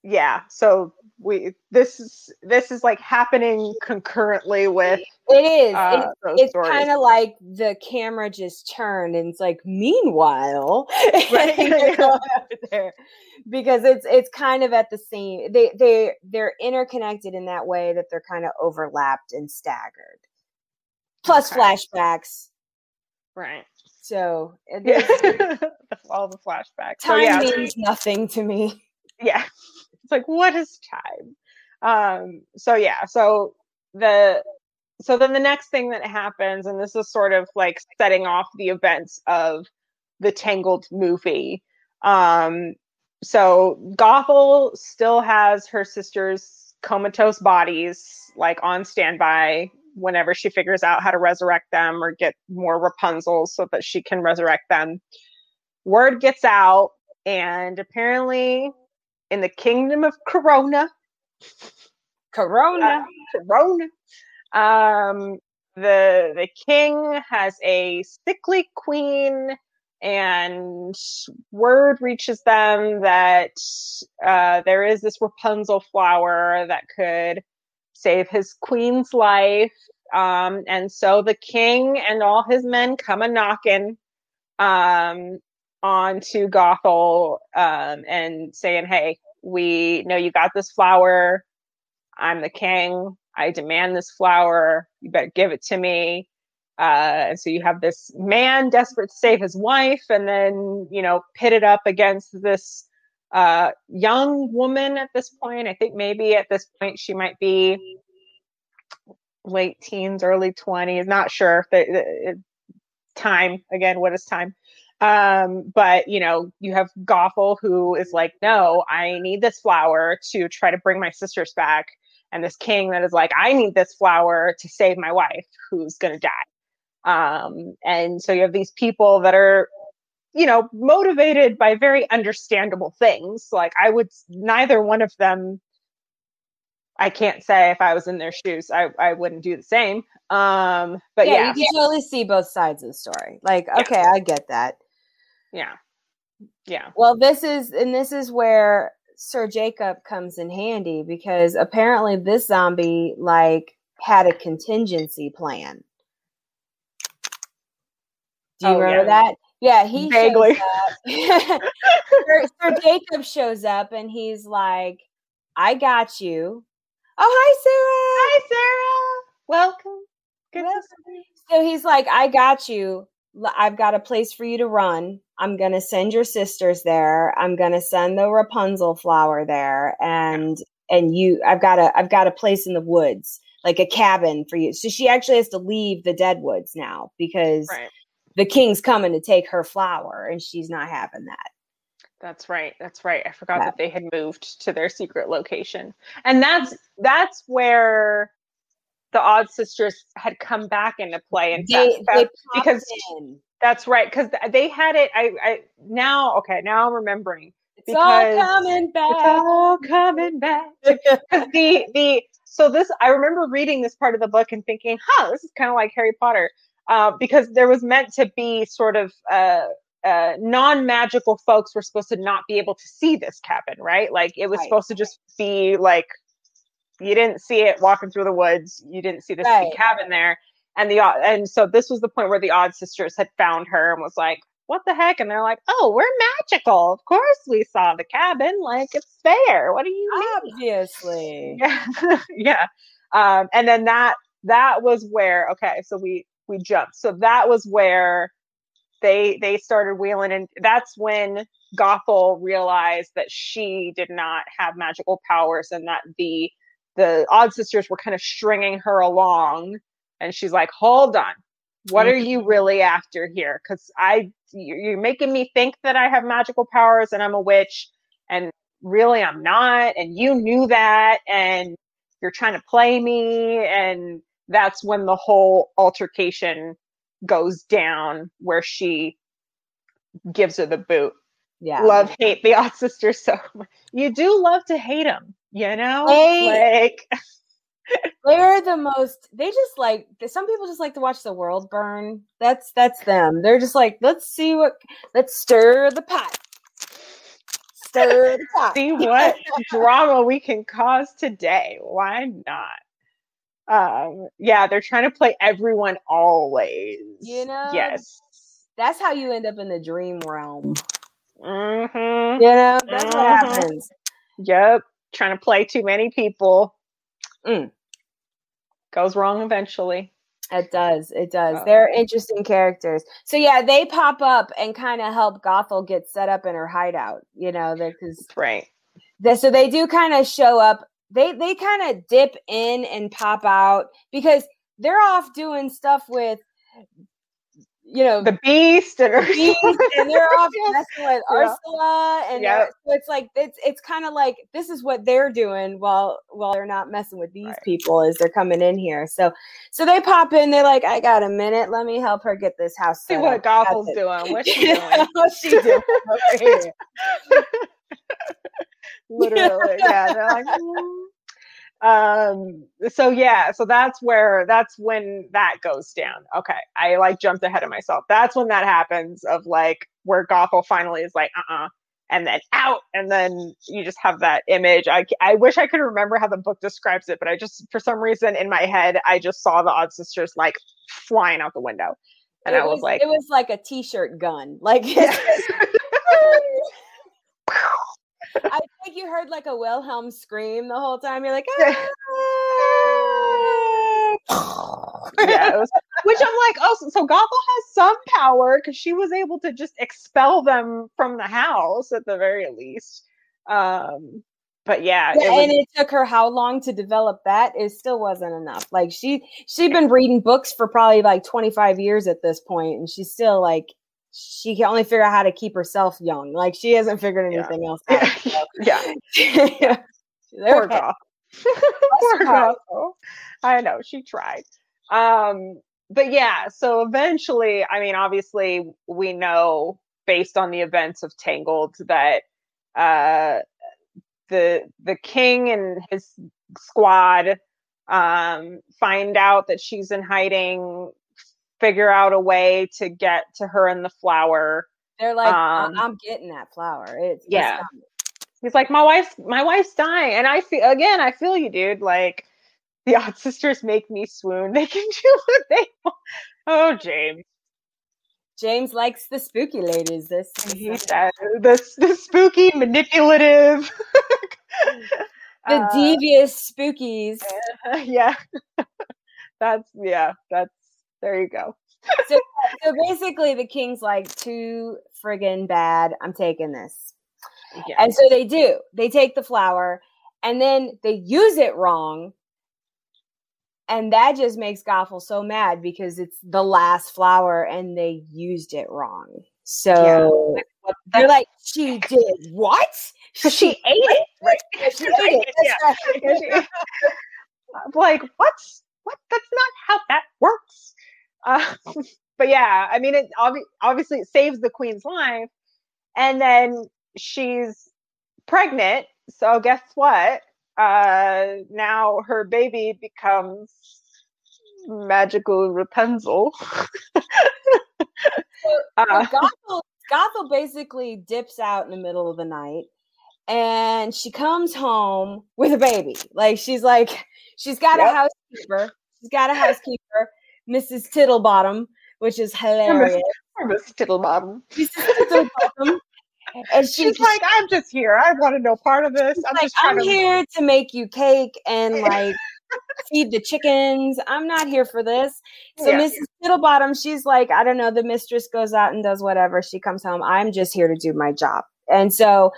yeah so we this is this is like happening concurrently with it is uh, it's, it's kind of like the camera just turned and it's like meanwhile right. there because it's it's kind of at the same they they they're interconnected in that way that they're kind of overlapped and staggered plus okay. flashbacks right so yeah. all the flashbacks. Time so, yeah. means nothing to me. Yeah. It's like what is time? Um so yeah. So the so then the next thing that happens and this is sort of like setting off the events of the tangled movie um so gothel still has her sister's comatose bodies like on standby whenever she figures out how to resurrect them or get more rapunzels so that she can resurrect them word gets out and apparently in the kingdom of Corona. Corona. Uh, corona. Um, the the king has a sickly queen, and word reaches them that uh, there is this Rapunzel flower that could save his queen's life. Um, and so the king and all his men come a knocking. Um, on to Gothel um, and saying, "Hey, we know you got this flower. I'm the king. I demand this flower. You better give it to me." Uh, and so you have this man desperate to save his wife, and then you know pitted up against this uh, young woman at this point. I think maybe at this point she might be late teens, early twenties. Not sure. The, time again. What is time? Um, but you know, you have Gothel who is like, no, I need this flower to try to bring my sisters back. And this king that is like, I need this flower to save my wife who's gonna die. Um, and so you have these people that are, you know, motivated by very understandable things. Like I would neither one of them I can't say if I was in their shoes, I, I wouldn't do the same. Um, but yeah, yeah. you can totally see both sides of the story. Like, okay. I get that. Yeah. Yeah. Well, this is, and this is where Sir Jacob comes in handy because apparently this zombie, like, had a contingency plan. Do you oh, remember yeah. that? Yeah, he vaguely. Sir, Sir Jacob shows up and he's like, "I got you." Oh, hi, Sarah. Hi, Sarah. Welcome. Good Welcome. So he's like, "I got you. I've got a place for you to run. I'm going to send your sisters there. I'm going to send the Rapunzel flower there and and you I've got a I've got a place in the woods, like a cabin for you. So she actually has to leave the dead woods now because right. The king's coming to take her flower and she's not having that. That's right. That's right. I forgot yeah. that they had moved to their secret location. And that's that's where the Odd Sisters had come back into play and they, they because in. that's right because they had it. I, I now okay now I'm remembering. It's all coming back. It's all coming back. the the so this I remember reading this part of the book and thinking, huh, this is kind of like Harry Potter. Uh, because there was meant to be sort of uh, uh, non-magical folks were supposed to not be able to see this cabin, right? Like it was right. supposed to just be like you didn't see it walking through the woods. You didn't see this right. cabin there. And the and so this was the point where the Odd Sisters had found her and was like, "What the heck?" And they're like, "Oh, we're magical. Of course we saw the cabin. Like it's fair. What do you mean?" Obviously. Yeah, yeah. Um, and then that that was where okay, so we we jumped. So that was where they they started wheeling, and that's when Gothel realized that she did not have magical powers, and that the the odd sisters were kind of stringing her along. And she's like hold on. What are mm-hmm. you really after here? Because i you're making me think that i have magical powers and i'm a witch. And really i'm not. And you knew that. And you're trying to play me. And that's when the whole altercation goes down where she gives her the boot. Yeah. Love hate the odd sisters so much. you do love to hate them you know? They, like they're the most they just like some people just like to watch the world burn. That's that's them. They're just like let's see what let's stir the pot. Stir the pot. See what drama we can cause today. Why not um yeah they're trying to play everyone always you know yes that's how you end up in the dream realm mm-hmm. you know that's mm-hmm. what happens yep trying to play too many people. Mm. Goes wrong eventually. It does. It does. Oh. They're interesting characters. So yeah, they pop up and kind of help Gothel get set up in her hideout. You know, because right. The, so they do kind of show up. They they kind of dip in and pop out because they're off doing stuff with you know the beast and, the beast, and they're off messing with yeah. Ursula and yep. so it's like it's it's kind of like this is what they're doing while while they're not messing with these right. people as they're coming in here. So so they pop in they're like I got a minute let me help her get this house see what Gothel's doing. What's she doing? what's she doing literally yeah they're like mm. Um so yeah so that's where that's when that goes down. Okay i like jumped ahead of myself. That's when that happens of like where gothel finally is like uh-uh and then out and then you just have that image. I i wish i could remember how the book describes it but i just for some reason in my head i just saw the odd sisters like flying out the window. And it i was, was, like it was like a t-shirt gun. Like I think you heard like a Wilhelm scream the whole time. You're like, ah. yeah, was, which I'm like, oh, so, so Gothel has some power because she was able to just expel them from the house at the very least. Um, but yeah, yeah it was, and it took her how long to develop that? It still wasn't enough. Like she she'd been reading books for probably like 25 years at this point, and she's still like she can only figure out how to keep herself young. Like she hasn't figured anything yeah. else out. So. yeah. yeah. Poor girl. Poor girl. I know she tried. Um, but yeah, so eventually, I mean, obviously, we know based on the events of Tangled that uh, the the king and his squad um, find out that she's in hiding figure out a way to get to her in the flower. They're like, um, I'm getting that flower. It's yeah. He's like, my wife's my wife's dying, and I feel again, I feel you, dude. Like the odd sisters make me swoon. They can do what they want. Oh, James. James likes the spooky ladies. This he said the the spooky, manipulative, the uh, devious spookies. yeah, that's yeah, that's there you go. so, so basically, the king's like, too friggin' bad. I'm taking this. Yeah. And so they do. They take the flower and then they use it wrong. and that just makes Gothel so mad because it's the last flower and they used it wrong. So yeah. they're like, she did what? She, she ate it. Right. She ate it. Yeah. Right. like, what? What? That's not how that works. Uh, but yeah, I mean, it ob- obviously it saves the queen's life, and then she's pregnant. So guess what? Uh, now her baby becomes magical Rapunzel. uh, Gothel, Gothel basically dips out in the middle of the night and she comes home with a baby. Like she's like, she's got yep. a housekeeper. She's got a housekeeper, Mrs. Tittlebottom, which is hilarious. Mrs. Tittlebottom. Mrs. Tittlebottom. and she's, she's like, I'm just here. I want to know part of this. I'm like, just I'm here to make you cake and like feed the chickens. I'm not here for this. So yeah. Mrs. Tittlebottom, she's like, I don't know. The mistress goes out and does whatever. She comes home. I'm just here to do my job. And so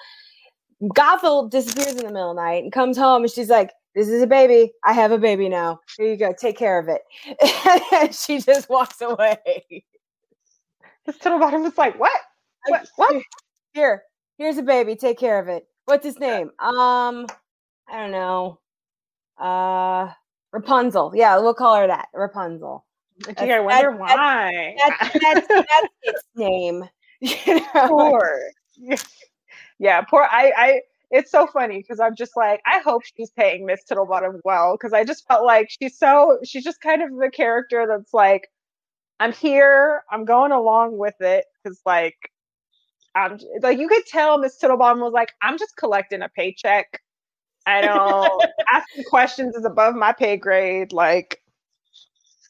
Gothel disappears in the middle of the night and comes home and she's like, This is a baby. I have a baby now. Here you go. Take care of it. and she just walks away. This turtle bottom was like, What? What? What? Here, here's a baby. Take care of it. What's his name? Um, I don't know. Uh, Rapunzel. Yeah, we'll call her that. Rapunzel. Gee, I wonder that's, why. That's, that's, that's its name. You know? Poor. Yeah, poor. I. I. It's so funny because I'm just like, I hope she's paying Miss Tittlebottom well because I just felt like she's so. She's just kind of the character that's like, I'm here. I'm going along with it because like I'm like you could tell Miss Tittlebottom was like, I'm just collecting a paycheck. I don't asking questions is above my pay grade. Like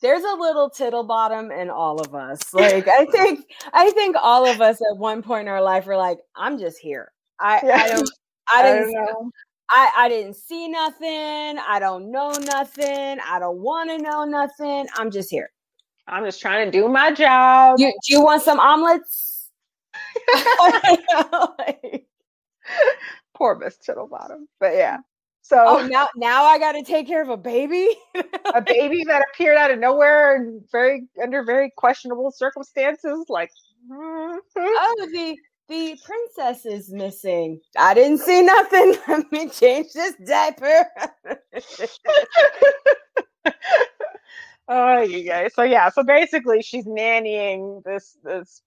there's a little tittlebottom in all of us. Like I think I think all of us at one point in our life are like, I'm just here. I, yeah. I don't I didn't I know. I, I didn't see nothing. I don't know nothing. I don't want to know nothing. I'm just here. I'm just trying to do my job. You, do you want some omelets? Poor Miss Tittlebottom. But yeah. So oh, now now I got to take care of a baby, a baby that appeared out of nowhere and very under very questionable circumstances. Like, mm-hmm. oh, the the princess is missing. I didn't see nothing. Let me change this diaper. oh, you guys. So yeah. So basically, she's nannying this this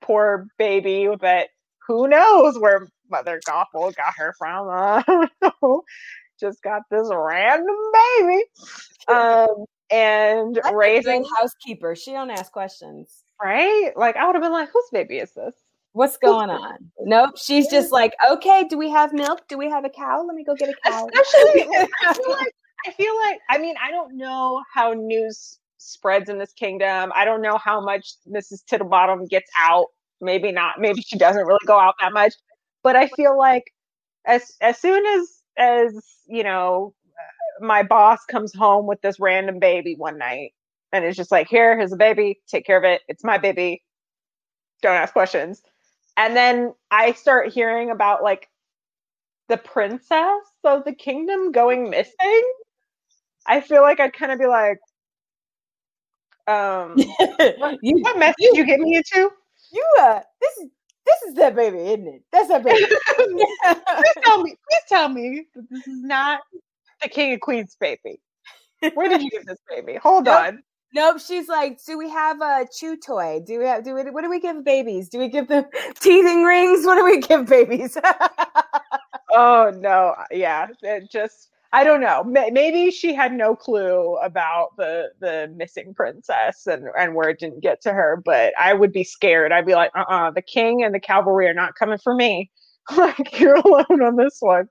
poor baby that who knows where Mother Gothel got her from. Uh, just got this random baby. Um, and raising housekeeper. She don't ask questions. Right? Like I would have been like, whose baby is this? What's going on? Nope. She's just like, okay, do we have milk? Do we have a cow? Let me go get a cow. Especially, I feel like I feel like I mean, I don't know how news spreads in this kingdom. I don't know how much Mrs. Tittlebottom gets out maybe not maybe she doesn't really go out that much but i feel like as as soon as as you know my boss comes home with this random baby one night and it's just like here here's a baby take care of it it's my baby don't ask questions and then i start hearing about like the princess of the kingdom going missing i feel like i'd kind of be like um what, you, what message you, you get me into you uh this is this is that baby, isn't it? That's that baby. please tell me, please tell me that this is not the king and queen's baby. Where did you get this baby? Hold nope. on. Nope. She's like, do we have a chew toy? Do we have do we what do we give babies? Do we give them teething rings? What do we give babies? oh no. Yeah. It just I don't know. Maybe she had no clue about the the missing princess and and where it didn't get to her. But I would be scared. I'd be like, uh, uh-uh, uh the king and the cavalry are not coming for me. like you're alone on this one.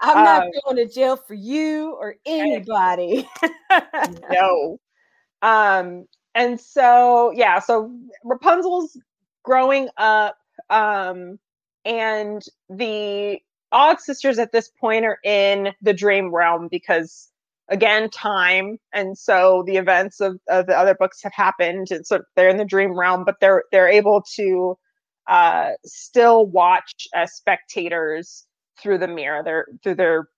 I'm um, not going to jail for you or anybody. no. Um. And so yeah. So Rapunzel's growing up. Um. And the Odd sisters at this point are in the dream realm because again time and so the events of, of the other books have happened and so they're in the dream realm but they're they're able to uh still watch as spectators through the mirror they're through their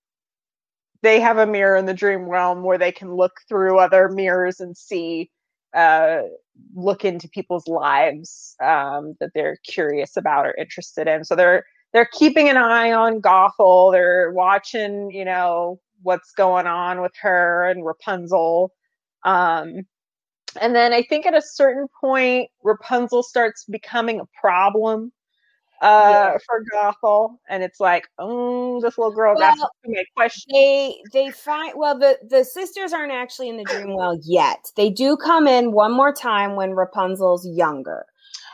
they have a mirror in the dream realm where they can look through other mirrors and see uh, look into people's lives um, that they're curious about or interested in. So they're they're keeping an eye on Gothel. They're watching, you know, what's going on with her and Rapunzel. Um, and then I think at a certain point, Rapunzel starts becoming a problem uh yeah. for Gothel, and it's like, oh, this little girl well, got to make questions. They they find well the the sisters aren't actually in the dream well yet. They do come in one more time when Rapunzel's younger.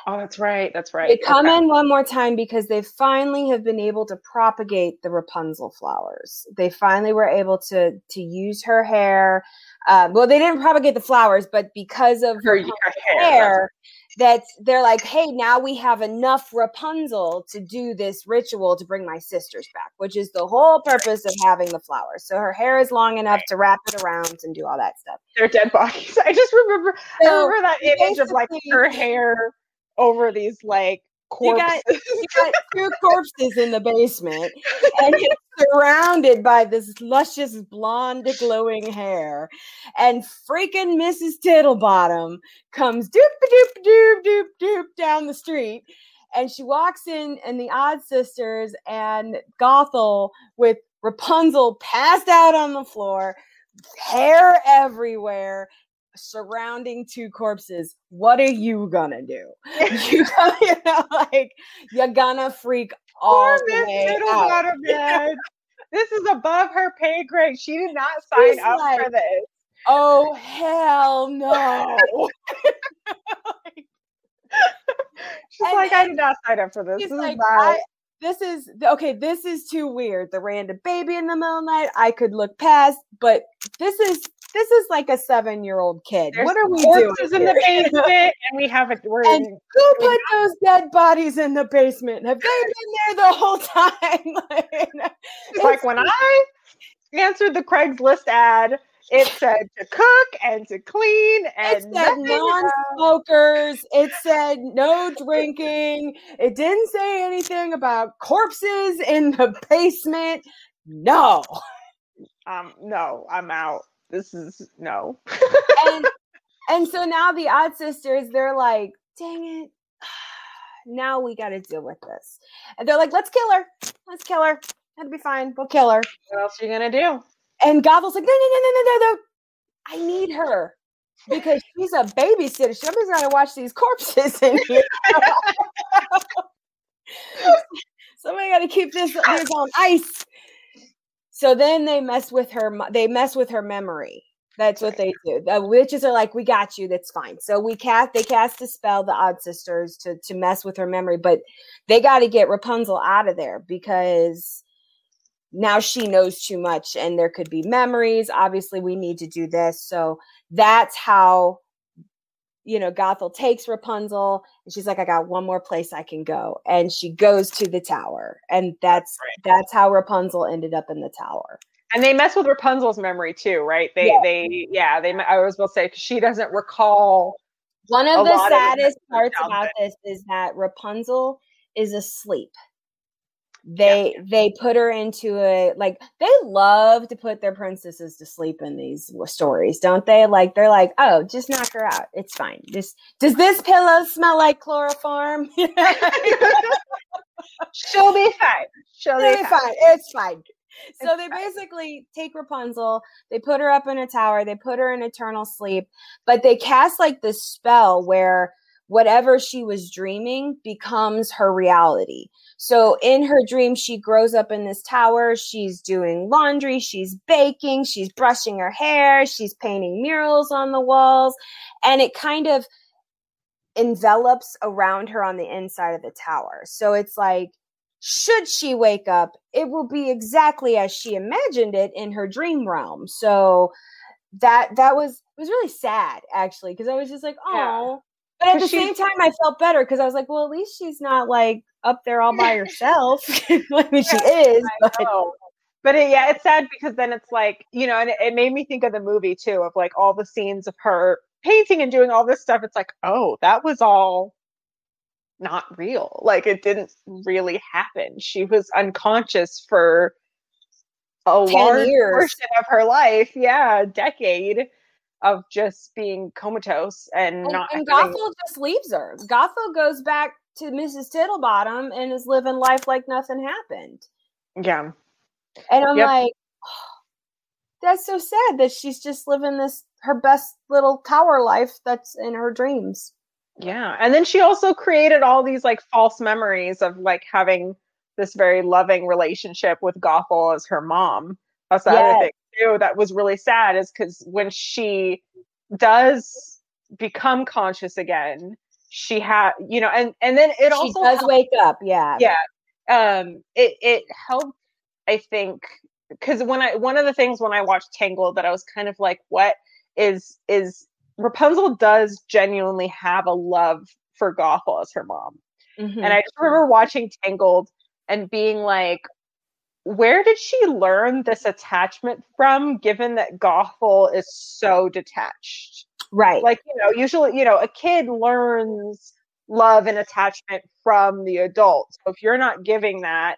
Oh, that's right. That's right. They come okay. in one more time because they finally have been able to propagate the Rapunzel flowers. They finally were able to to use her hair. Uh, well, they didn't propagate the flowers, but because of her, her hair, hair that they're like, hey, now we have enough Rapunzel to do this ritual to bring my sisters back, which is the whole purpose of having the flowers. So her hair is long enough to wrap it around and do all that stuff. They're dead bodies. I just remember, so I remember that image of like her hair over these like corpses. You got, you got two corpses in the basement, and it's surrounded by this luscious blonde glowing hair. And freaking Mrs. Tittlebottom comes doop doop doop doop doop down the street. And she walks in, and the Odd Sisters and Gothel with Rapunzel passed out on the floor, hair everywhere, surrounding two corpses, what are you gonna do? you, you know, like you're gonna freak all Poor the way out. Bed. this is above her pay grade. She did not sign She's up like, for this. Oh hell no! She's and, like, I did not sign up for this. This like, is I, this is okay. This is too weird. The random baby in the middle of the night, I could look past, but this is this is like a seven year old kid. There's what are we doing? in the basement, and we have it. We're and in, who put those dead bodies in the basement? Have they been there the whole time? It's like when I answered the Craigslist ad, it said to cook and to clean and it said non-smokers. It said no drinking. It didn't say anything about corpses in the basement. No. Um, no, I'm out this is no. and and so now the odd sisters, they're like, dang it. Now we got to deal with this. And they're like, let's kill her. Let's kill her. That'd be fine. We'll kill her. What else are you going to do? And Gothel's like, no, no, no, no, no, no. I need her because she's a babysitter. Somebody's got to watch these corpses in here. Somebody got to keep this, this on ice. So then they mess with her. They mess with her memory. That's what they do. The witches are like, "We got you. That's fine." So we cast. They cast a spell, the Odd Sisters, to to mess with her memory, but they got to get Rapunzel out of there because now she knows too much, and there could be memories. Obviously, we need to do this. So that's how you know, Gothel takes Rapunzel and she's like, I got one more place I can go. And she goes to the tower. And that's right. that's how Rapunzel ended up in the tower. And they mess with Rapunzel's memory too, right? They yeah. they yeah, they I was about to say she doesn't recall one of the saddest of parts about this is that Rapunzel is asleep they yeah. they put her into a like they love to put their princesses to sleep in these stories don't they? Like they're like oh just knock her out. It's fine. Just does this pillow smell like chloroform? She'll be fine. She'll, be, fine. fine. It's fine. So they basically take Rapunzel, they put her up in a tower, they put her in eternal sleep, but they cast like this spell where whatever she was dreaming becomes her reality. So in her dream, she grows up in this tower. She's doing laundry, she's baking, she's brushing her hair, she's painting murals on the walls, and it kind of envelops around her on the inside of the tower. So it's like, should she wake up, it will be exactly as she imagined it in her dream realm. So that that was it was really sad actually because I was just like, oh, but at the same time, I felt better because I was like, well, at least she's not like up there all by herself. I mean, she is. But, but it, yeah, it's sad because then it's like, you know, and it, it made me think of the movie too, of like all the scenes of her painting and doing all this stuff. It's like, oh, that was all not real. Like it didn't really happen. She was unconscious for a large years. portion of her life. Yeah, a decade of just being comatose and, and not. And having... Gothel just leaves her. Gothel goes back to Mrs. Tittlebottom and is living life like nothing happened. Yeah. And I'm yep. like, oh, that's so sad that she's just living this her best little tower life that's in her dreams. Yeah. And then she also created all these like false memories of like having this very loving relationship with Gothel as her mom. That's the yes. other thing too that was really sad is because when she does become conscious again, she had you know, and and then it she also does helped, wake up. Yeah, yeah. Um, it it helped. I think because when I one of the things when I watched Tangled that I was kind of like, what is is Rapunzel does genuinely have a love for Gothel as her mom. Mm-hmm. And I just remember watching Tangled and being like, where did she learn this attachment from, given that Gothel is so detached? Right. Like, you know, usually, you know, a kid learns love and attachment from the adult. So if you're not giving that,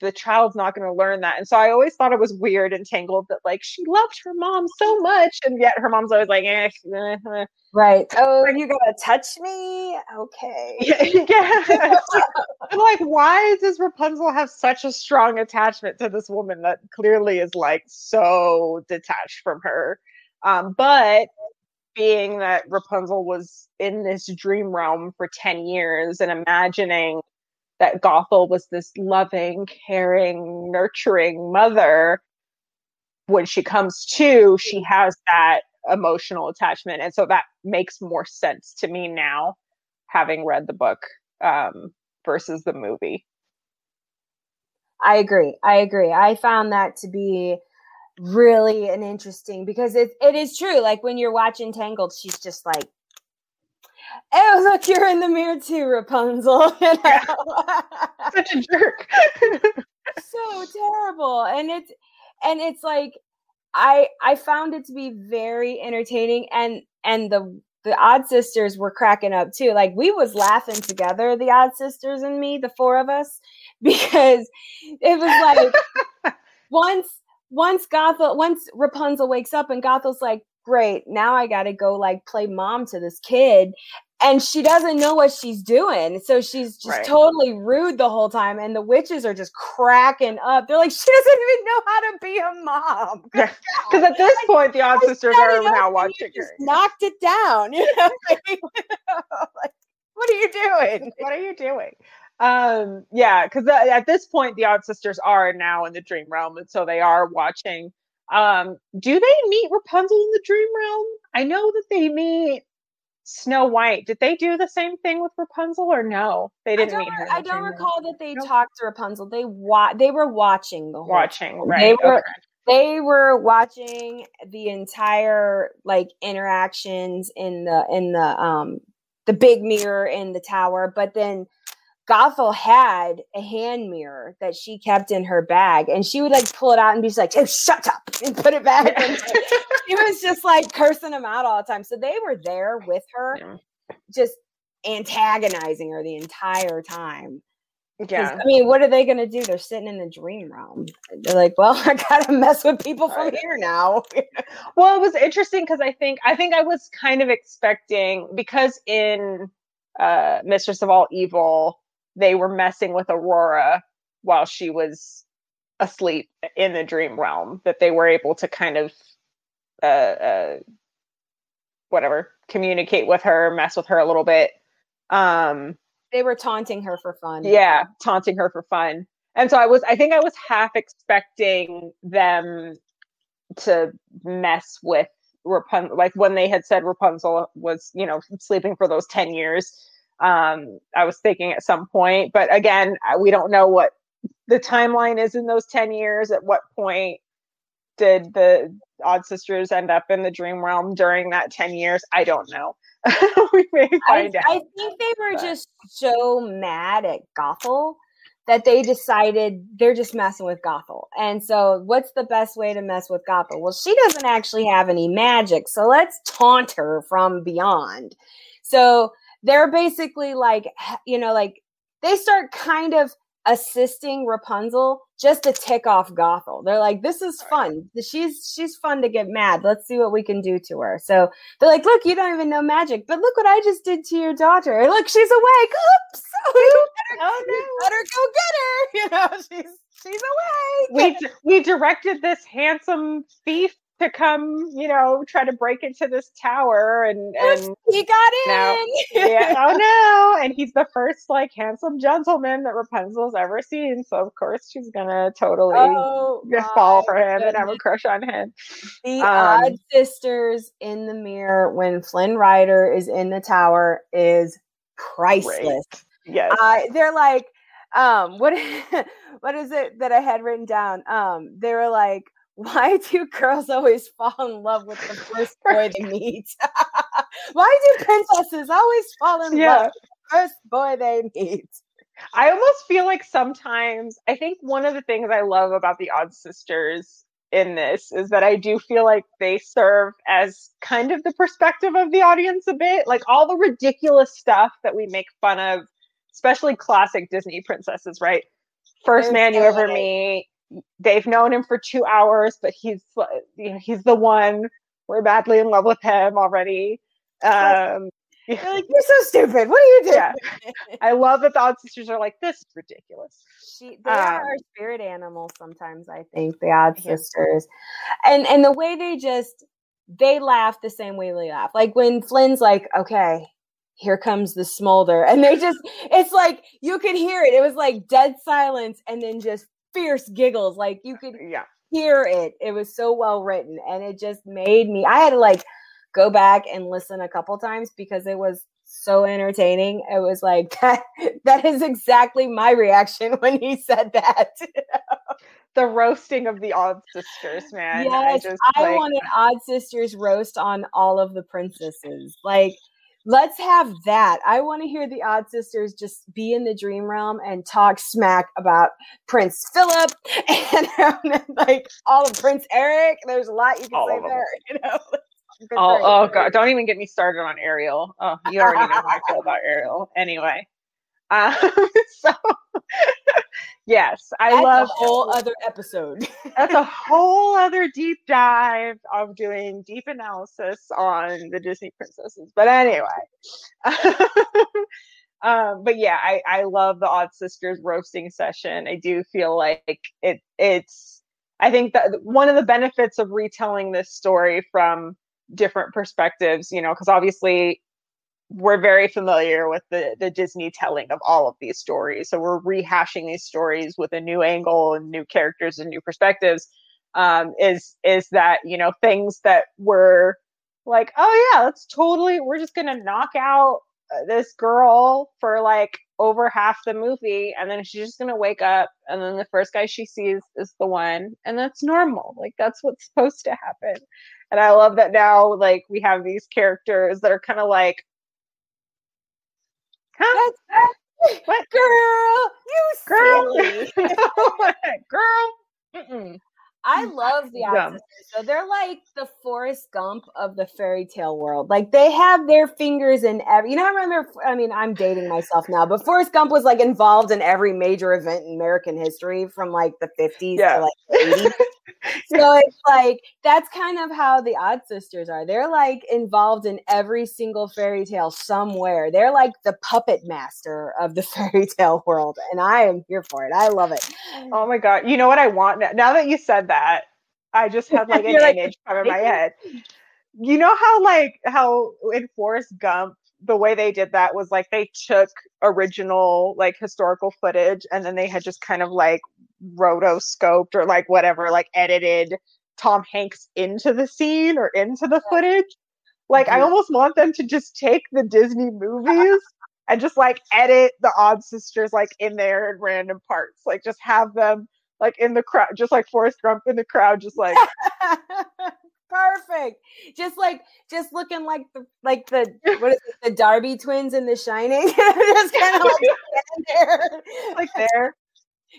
the child's not going to learn that. And so I always thought it was weird and tangled that like she loved her mom so much, and yet her mom's always like, eh, eh, eh. Right? Oh, are you gonna touch me? Okay. Yeah. yeah. like, why does Rapunzel have such a strong attachment to this woman that clearly is like so detached from her? Um, but being that Rapunzel was in this dream realm for 10 years and imagining that Gothel was this loving, caring, nurturing mother. When she comes to, she has that emotional attachment. And so that makes more sense to me now, having read the book um, versus the movie. I agree. I agree. I found that to be really an interesting because it, it is true. Like when you're watching Tangled, she's just like oh look you're in the mirror too rapunzel such a jerk so terrible and it's and it's like i i found it to be very entertaining and and the the odd sisters were cracking up too. Like we was laughing together the odd sisters and me the four of us because it was like once once Gothel once Rapunzel wakes up and Gothel's like great now i gotta go like play mom to this kid and she doesn't know what she's doing so she's just right. totally rude the whole time and the witches are just cracking up they're like she doesn't even know how to be a mom. Because at this point the odd sisters are now watching her. knocked it down you know like, what are you doing? What are you doing? Um yeah because at this point the odd sisters are now in the dream realm and so they are watching um, do they meet Rapunzel in the dream realm? I know that they meet Snow White. Did they do the same thing with Rapunzel or no? They didn't meet her. I don't recall that they nope. talked to Rapunzel. They wa- they were watching the whole watching, right. They were okay. they were watching the entire like interactions in the in the um the big mirror in the tower, but then Gothel had a hand mirror that she kept in her bag, and she would like pull it out and be like, "Oh, shut up!" and put it back. And she was just like cursing them out all the time. So they were there with her, yeah. just antagonizing her the entire time. Yeah. I mean, what are they going to do? They're sitting in the dream realm. They're like, well, I got to mess with people from here now. well, it was interesting because I think I think I was kind of expecting because in uh Mistress of All Evil, they were messing with Aurora while she was asleep in the dream realm that they were able to kind of uh, uh whatever communicate with her mess with her a little bit. Um they were taunting her for fun. Yeah taunting her for fun. And so i was i think i was half expecting them to mess with rapunzel like when they had said rapunzel was you know sleeping for those 10 years um, I was thinking at some point, but again, we don't know what the timeline is in those 10 years. At what point did the Odd Sisters end up in the dream realm during that 10 years? I don't know. we may find I, out. I think they were but. just so mad at Gothel that they decided they're just messing with Gothel. And so, what's the best way to mess with Gothel? Well, she doesn't actually have any magic, so let's taunt her from beyond. So, they're basically like, you know, like they start kind of assisting Rapunzel just to tick off Gothel. They're like, this is fun. She's she's fun to get mad. Let's see what we can do to her. So they're like, look, you don't even know magic, but look what I just did to your daughter. Look, she's awake. Oops. Oh, better, oh no. better go get her. You know, she's she's awake. We we directed this handsome thief to come, you know, try to break into this tower and and he got in. Now, yeah, oh no! And he's the first like handsome gentleman that Rapunzel's ever seen. So of course she's gonna totally oh, fall for him goodness. and have a crush on him. The um, odd sisters in the mirror when Flynn Rider is in the tower is priceless. Great. Yes, uh, they're like, um, what what is it that I had written down? Um, they were like why do girls always fall in love with the first boy they meet? why do princesses always fall in yeah. love with the first boy they meet? I almost feel like sometimes I think one of the things I love about the Odd Sisters in this is that I do feel like they serve as kind of the perspective of the audience a bit. Like all the ridiculous stuff that we make fun of, especially classic Disney princesses, right? First man you ever meet, they've known him for two hours, but he's you know, he's the one. We're madly in love with him already. Um, you're like, you're so stupid. What are you doing? Yeah. I love that the Odd Sisters are like, this is ridiculous. She, they um, are our spirit animals sometimes, I think, the Odd Sisters. And and the way they just they laugh the same way we laugh. Like when Flynn's like, okay, here comes the smolder. And they just it's like you could hear it. It was like dead silence and then just fierce giggles. Like you could yeah. hear it. It was so well written. And it just made me, I had to like go back and listen a couple times because it was so entertaining. It was like that that is exactly my reaction when he said that. the roasting of the odd sisters, man. Yes, I, just, I like... want an odd sisters roast on all of the princesses. Like let's have that. I want to hear the Odd Sisters just be in the dream realm and talk smack about Prince Philip and like all of Prince Eric. There's a lot you can all say there, you know. Oh, oh god! Don't even get me started on Ariel. Oh, you already know how I feel about Ariel. Anyway, um, so yes, I that's love a whole other episode. that's a whole other deep dive of doing deep analysis on the Disney princesses. But anyway, um, but yeah, I I love the Odd Sisters roasting session. I do feel like it it's. I think that one of the benefits of retelling this story from different perspectives, you know, because obviously we're very familiar with the the Disney telling of all of these stories. So we're rehashing these stories with a new angle and new characters and new perspectives. Um, is is that you know things that were like, oh yeah, let's totally we're just gonna knock out uh, this girl for like over half the movie and then she's just to wake up and then the first guy she sees is the one and that's normal like that's what's supposed to happen and i love that now like we have these characters that are kind of like Huh? what girl? You girl, girl. Mm-mm. I mm, love the Odd So they're like the Forrest Gump of the fairy tale world. Like they have their fingers in every. You know, I remember. I mean, I'm dating myself now, but Forrest Gump was like involved in every major event in American history from like the 50s yeah. to like the 80s. so it's like that's kind of how the Odd Sisters are. They're like involved in every single fairy tale somewhere. They're like the puppet master of the fairy tale world, and I am here for it. I love it. Oh my god! You know what I want now that you said that that. I just had like an like, image come in my head. You know how like how in Forrest Gump the way they did that was like they took original like historical footage and then they had just kind of like rotoscoped or like whatever like edited Tom Hanks into the scene or into the footage. Like I mm-hmm. almost want them to just take the Disney movies and just like edit the odd sisters like in there in random parts. Like just have them like in the crowd, just like Forrest Gump in the crowd, just like perfect. Just like just looking like the like the what is it, the Darby twins in The Shining. just kind of like there, like there.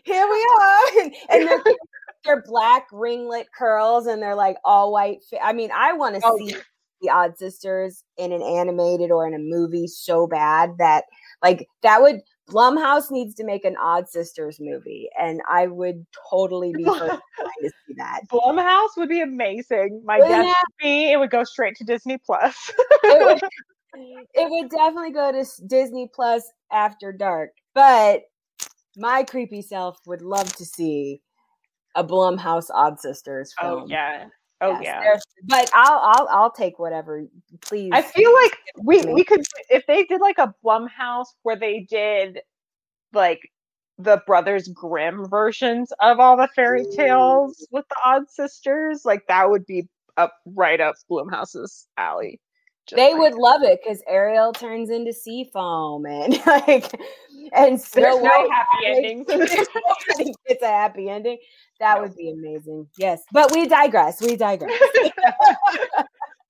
Here we are, and, and they're, they're, black ringlet curls, and they're like all white. Fi- I mean, I want to oh. see the Odd Sisters in an animated or in a movie so bad that like that would Blumhouse needs to make an Odd Sisters movie, and I would totally be to see that. Blumhouse would be amazing. My guess would be it would go straight to Disney Plus. it, would, it would definitely go to Disney Plus after dark, but my creepy self would love to see a Blumhouse Odd Sisters oh, film. Oh yeah. Oh yes, yeah. But I'll I'll I'll take whatever, please. I feel like we we could if they did like a Blumhouse where they did like the Brothers Grimm versions of all the fairy tales with the Odd Sisters, like that would be up right up Blumhouse's alley. they like would love it because Ariel turns into sea foam and like and Snow no happy ending. it's a happy ending. That would be amazing. Yes, but we digress. We digress.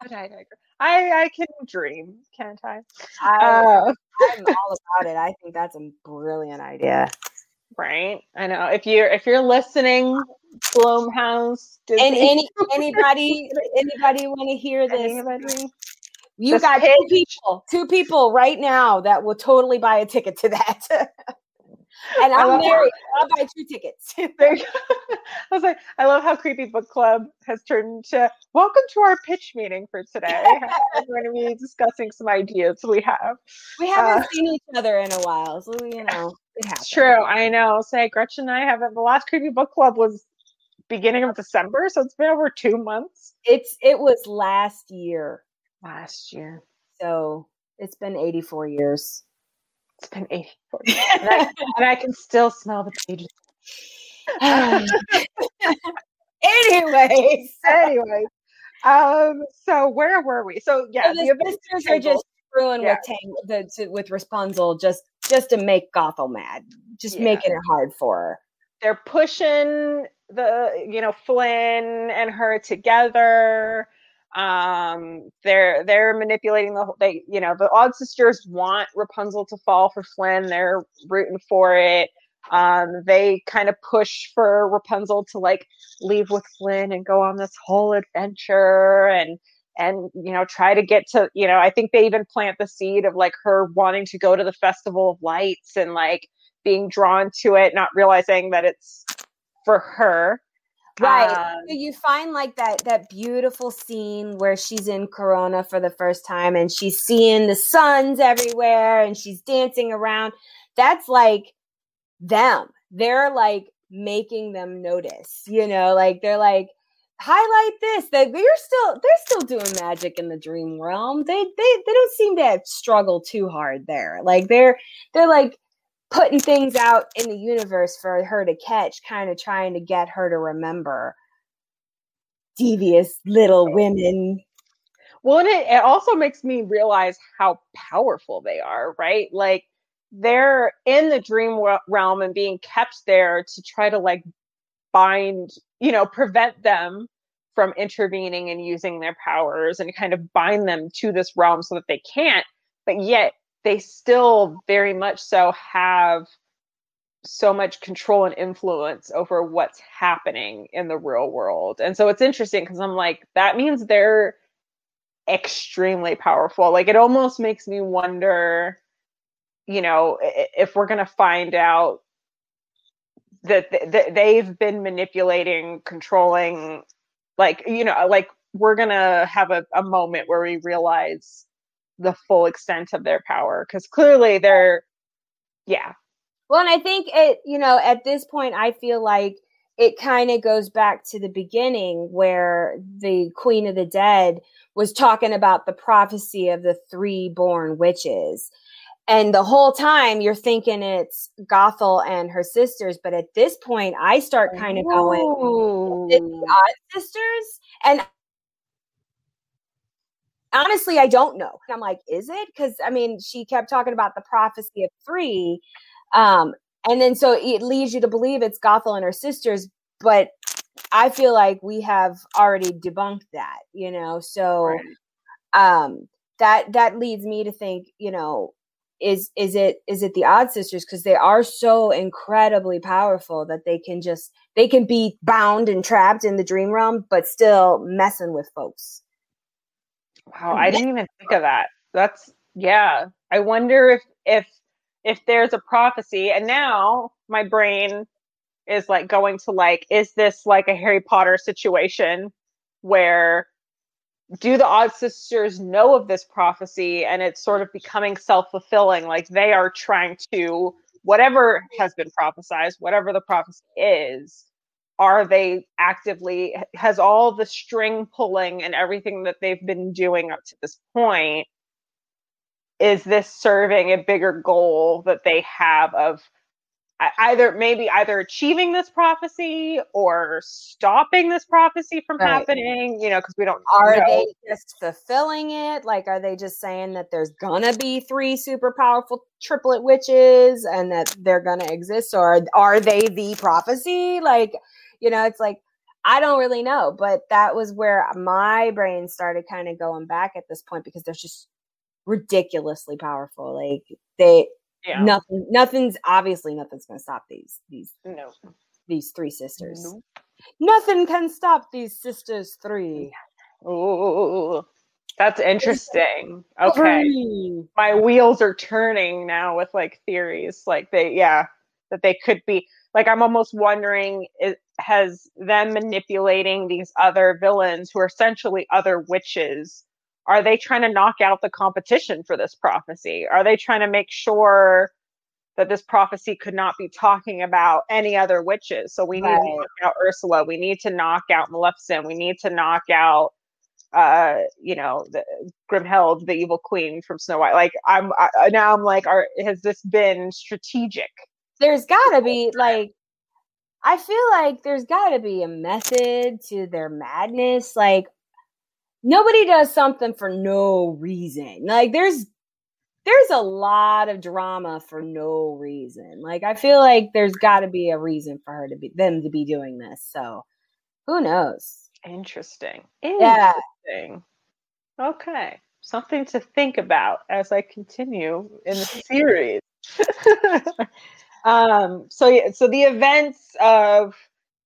I digress. I I can dream, can't I? I uh, I'm all about it. I think that's a brilliant idea. Right. I know. If you're if you're listening, Blumhouse, Disney. and any anybody anybody want to hear this? Anybody? You this got page. two people, two people right now that will totally buy a ticket to that. and I'm married. I'll buy two tickets. I was like, I love how Creepy Book Club has turned to welcome to our pitch meeting for today. We're going to be discussing some ideas we have. We haven't uh, seen each other in a while, so you know it happens. True, I know. Say Gretchen and I haven't. The last Creepy Book Club was beginning of December, so it's been over two months. It's it was last year. Last year. So it's been 84 years. It's been 84 years. and, I, and I can still smell the pages. anyways. Anyways. Um, so where were we? So yeah, so the sisters are just screwing yeah. with Tang the to, with Rapunzel just just to make Gothel mad, just yeah. making it hard for her. They're pushing the you know Flynn and her together um they're they're manipulating the whole they you know the odd sisters want rapunzel to fall for flynn. They're rooting for it. Um they kind of push for rapunzel to like leave with flynn and go on this whole adventure and and you know try to get to you know i think they even plant the seed of like her wanting to go to the festival of lights and like being drawn to it not realizing that it's for her Right. Um, so you find like that that beautiful scene where she's in Corona for the first time and she's seeing the suns everywhere and she's dancing around. That's like them. They're like making them notice, you know, like they're like highlight this that they're still they're still doing magic in the dream realm. They they they don't seem to struggle too hard there. Like they're they're like putting things out in the universe for her to catch, kind of trying to get her to remember devious little women. Well, and it, it also makes me realize how powerful they are, right? Like they're in the dream realm and being kept there to try to like bind, you know, prevent them from intervening and using their powers and kind of bind them to this realm so that they can't. But yet they still very much so have so much control and influence over what's happening in the real world. And so it's interesting because I'm like, that means they're extremely powerful. Like it almost makes me wonder, you know, if we're going to find out that, that they've been manipulating, controlling, like, you know, like we're going to have a, a moment where we realize the full extent of their power because clearly they're yeah. Well and i think it you know at this point i feel like it kind of goes back to the beginning where the queen of the dead was talking about the prophecy of the three born witches. And the whole time you're thinking it's Gothel and her sisters, but at this point I start kind of going, the odd sisters, and honestly, I don't know. I'm like, is it? Because I mean, she kept talking about the prophecy of three. Um, and then so it leads you to believe it's Gothel and her sisters, but I feel like we have already debunked that, you know. So right. um that that leads me to think, you know, is is it is it the odd sisters because they are so incredibly powerful that they can just they can be bound and trapped in the dream realm but still messing with folks Wow, I didn't even think of that. That's yeah. I wonder if if if there's a prophecy, and now my brain is like going to like, is this like a Harry Potter situation where do the odd sisters know of this prophecy and it's sort of becoming self-fulfilling like they are trying to whatever has been prophesized whatever the prophecy is are they actively has all the string pulling and everything that they've been doing up to this point is this serving a bigger goal that they have of either maybe either achieving this prophecy or stopping this prophecy from right. happening you know because we don't are know. they just fulfilling it like are they just saying that there's gonna be three super powerful triplet witches and that they're gonna exist or are they the prophecy like you know it's like i don't really know but that was where my brain started kind of going back at this point because they're just ridiculously powerful like they yeah. nothing nothing's obviously nothing's gonna stop these these no. these three sisters. Nope. nothing can stop these sisters three. three oh that's interesting. Okay. My wheels are turning now with like theories like they yeah that they could be like i'm almost wondering it has them manipulating these other villains who are essentially other witches are they trying to knock out the competition for this prophecy? Are they trying to make sure that this prophecy could not be talking about any other witches? So we need right. to knock out Ursula. We need to knock out Maleficent. We need to knock out, uh, you know, the Grimhild, the evil queen from Snow White. Like I'm I, now, I'm like, are has this been strategic? There's got to be like I feel like there's got to be a method to their madness. Like, nobody does something for no reason. Like there's there's a lot of drama for no reason. Like I feel like there's got to be a reason for her to be them to be doing this. So who knows? Interesting. Interesting. Yeah. Okay. Something to think about as I continue in the series. um so yeah, so the events of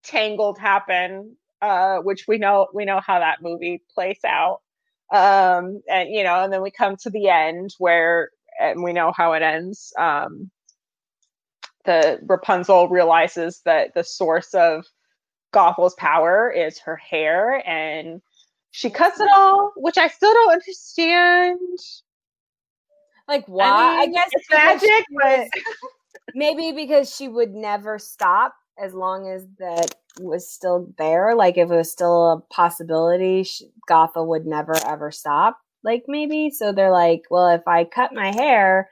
Tangled happen uh, which we know we know how that movie plays out. Um, and you know, and then we come to the end where and we know how it ends. Um, the Rapunzel realizes that the source of Gothel's power is her hair, and she cuts it all, which I still don't understand. Like why? I, mean, I guess it's magic, but maybe because she would never stop as long as that was still there, like if it was still a possibility, Gothel would never ever stop. Like maybe so they're like, well, if I cut my hair.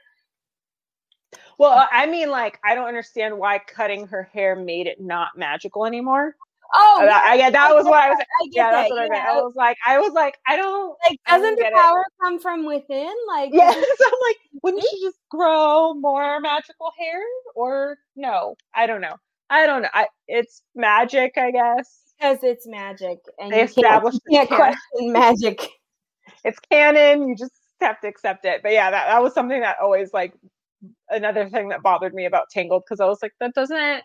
Well, I mean, like I don't understand why cutting her hair made it not magical anymore. Oh, yeah, I, yeah that I was what I was. I yeah, that's what I meant. I was like, I was like, I don't like. Doesn't don't the power it. come from within? Like, yes. So I'm like, wouldn't hmm? she just grow more magical hair? Or no, I don't know. I don't know. I, it's magic, I guess. Because it's magic, and they you established can't, can't question magic. It's canon. You just have to accept it. But yeah, that, that was something that always like another thing that bothered me about Tangled because I was like, that doesn't.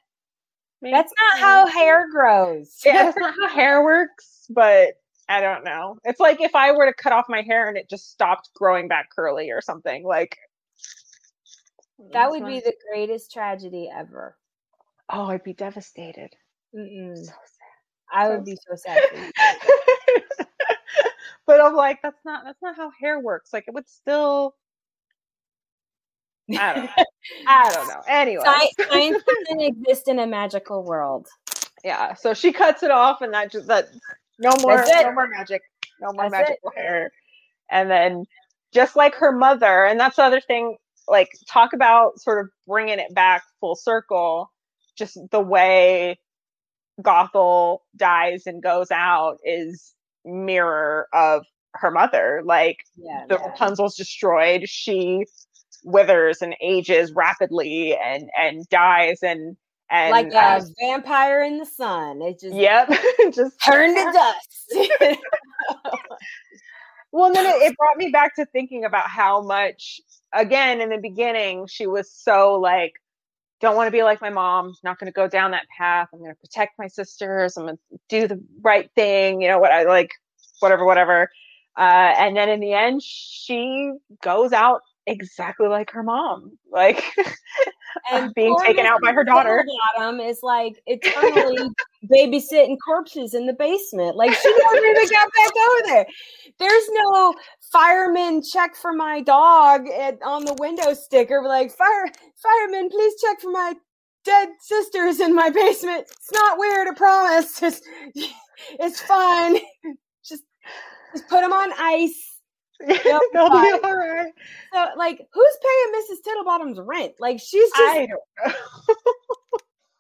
That's not how hair grows. yeah, that's not how hair works. But I don't know. It's like if I were to cut off my hair and it just stopped growing back curly or something. Like mm, that would be the greatest tragedy ever. Oh, I'd be devastated. Mm-mm. So sad. I so would be so sad. but I'm like, that's not that's not how hair works. Like it would still. I don't know. I don't know. Anyway, science doesn't exist in a magical world. Yeah, so she cuts it off, and that just that no more no more magic, no more that's magical it. hair, and then just like her mother, and that's the other thing. Like talk about sort of bringing it back full circle just the way Gothel dies and goes out is mirror of her mother. Like yeah, the yeah. Rapunzel's destroyed, she withers and ages rapidly and and dies and and like a vampire in the sun. It just yep, just turned to dust. well, then it, it brought me back to thinking about how much again in the beginning she was so like don't want to be like my mom. Not going to go down that path. I'm going to protect my sisters. I'm going to do the right thing. You know what I like, whatever, whatever. Uh, and then in the end, she goes out exactly like her mom, like and being taken out by her daughter. Bottom is like eternally babysitting corpses in the basement. Like she never even got back over there. There's no fireman check for my dog at, on the window sticker. Like fire fireman, please check for my dead sisters in my basement. It's not weird, I promise. Just it's fine. Just just put them on ice They'll be all right. So, like, who's paying Mrs. Tittlebottom's rent? Like, she's just. I.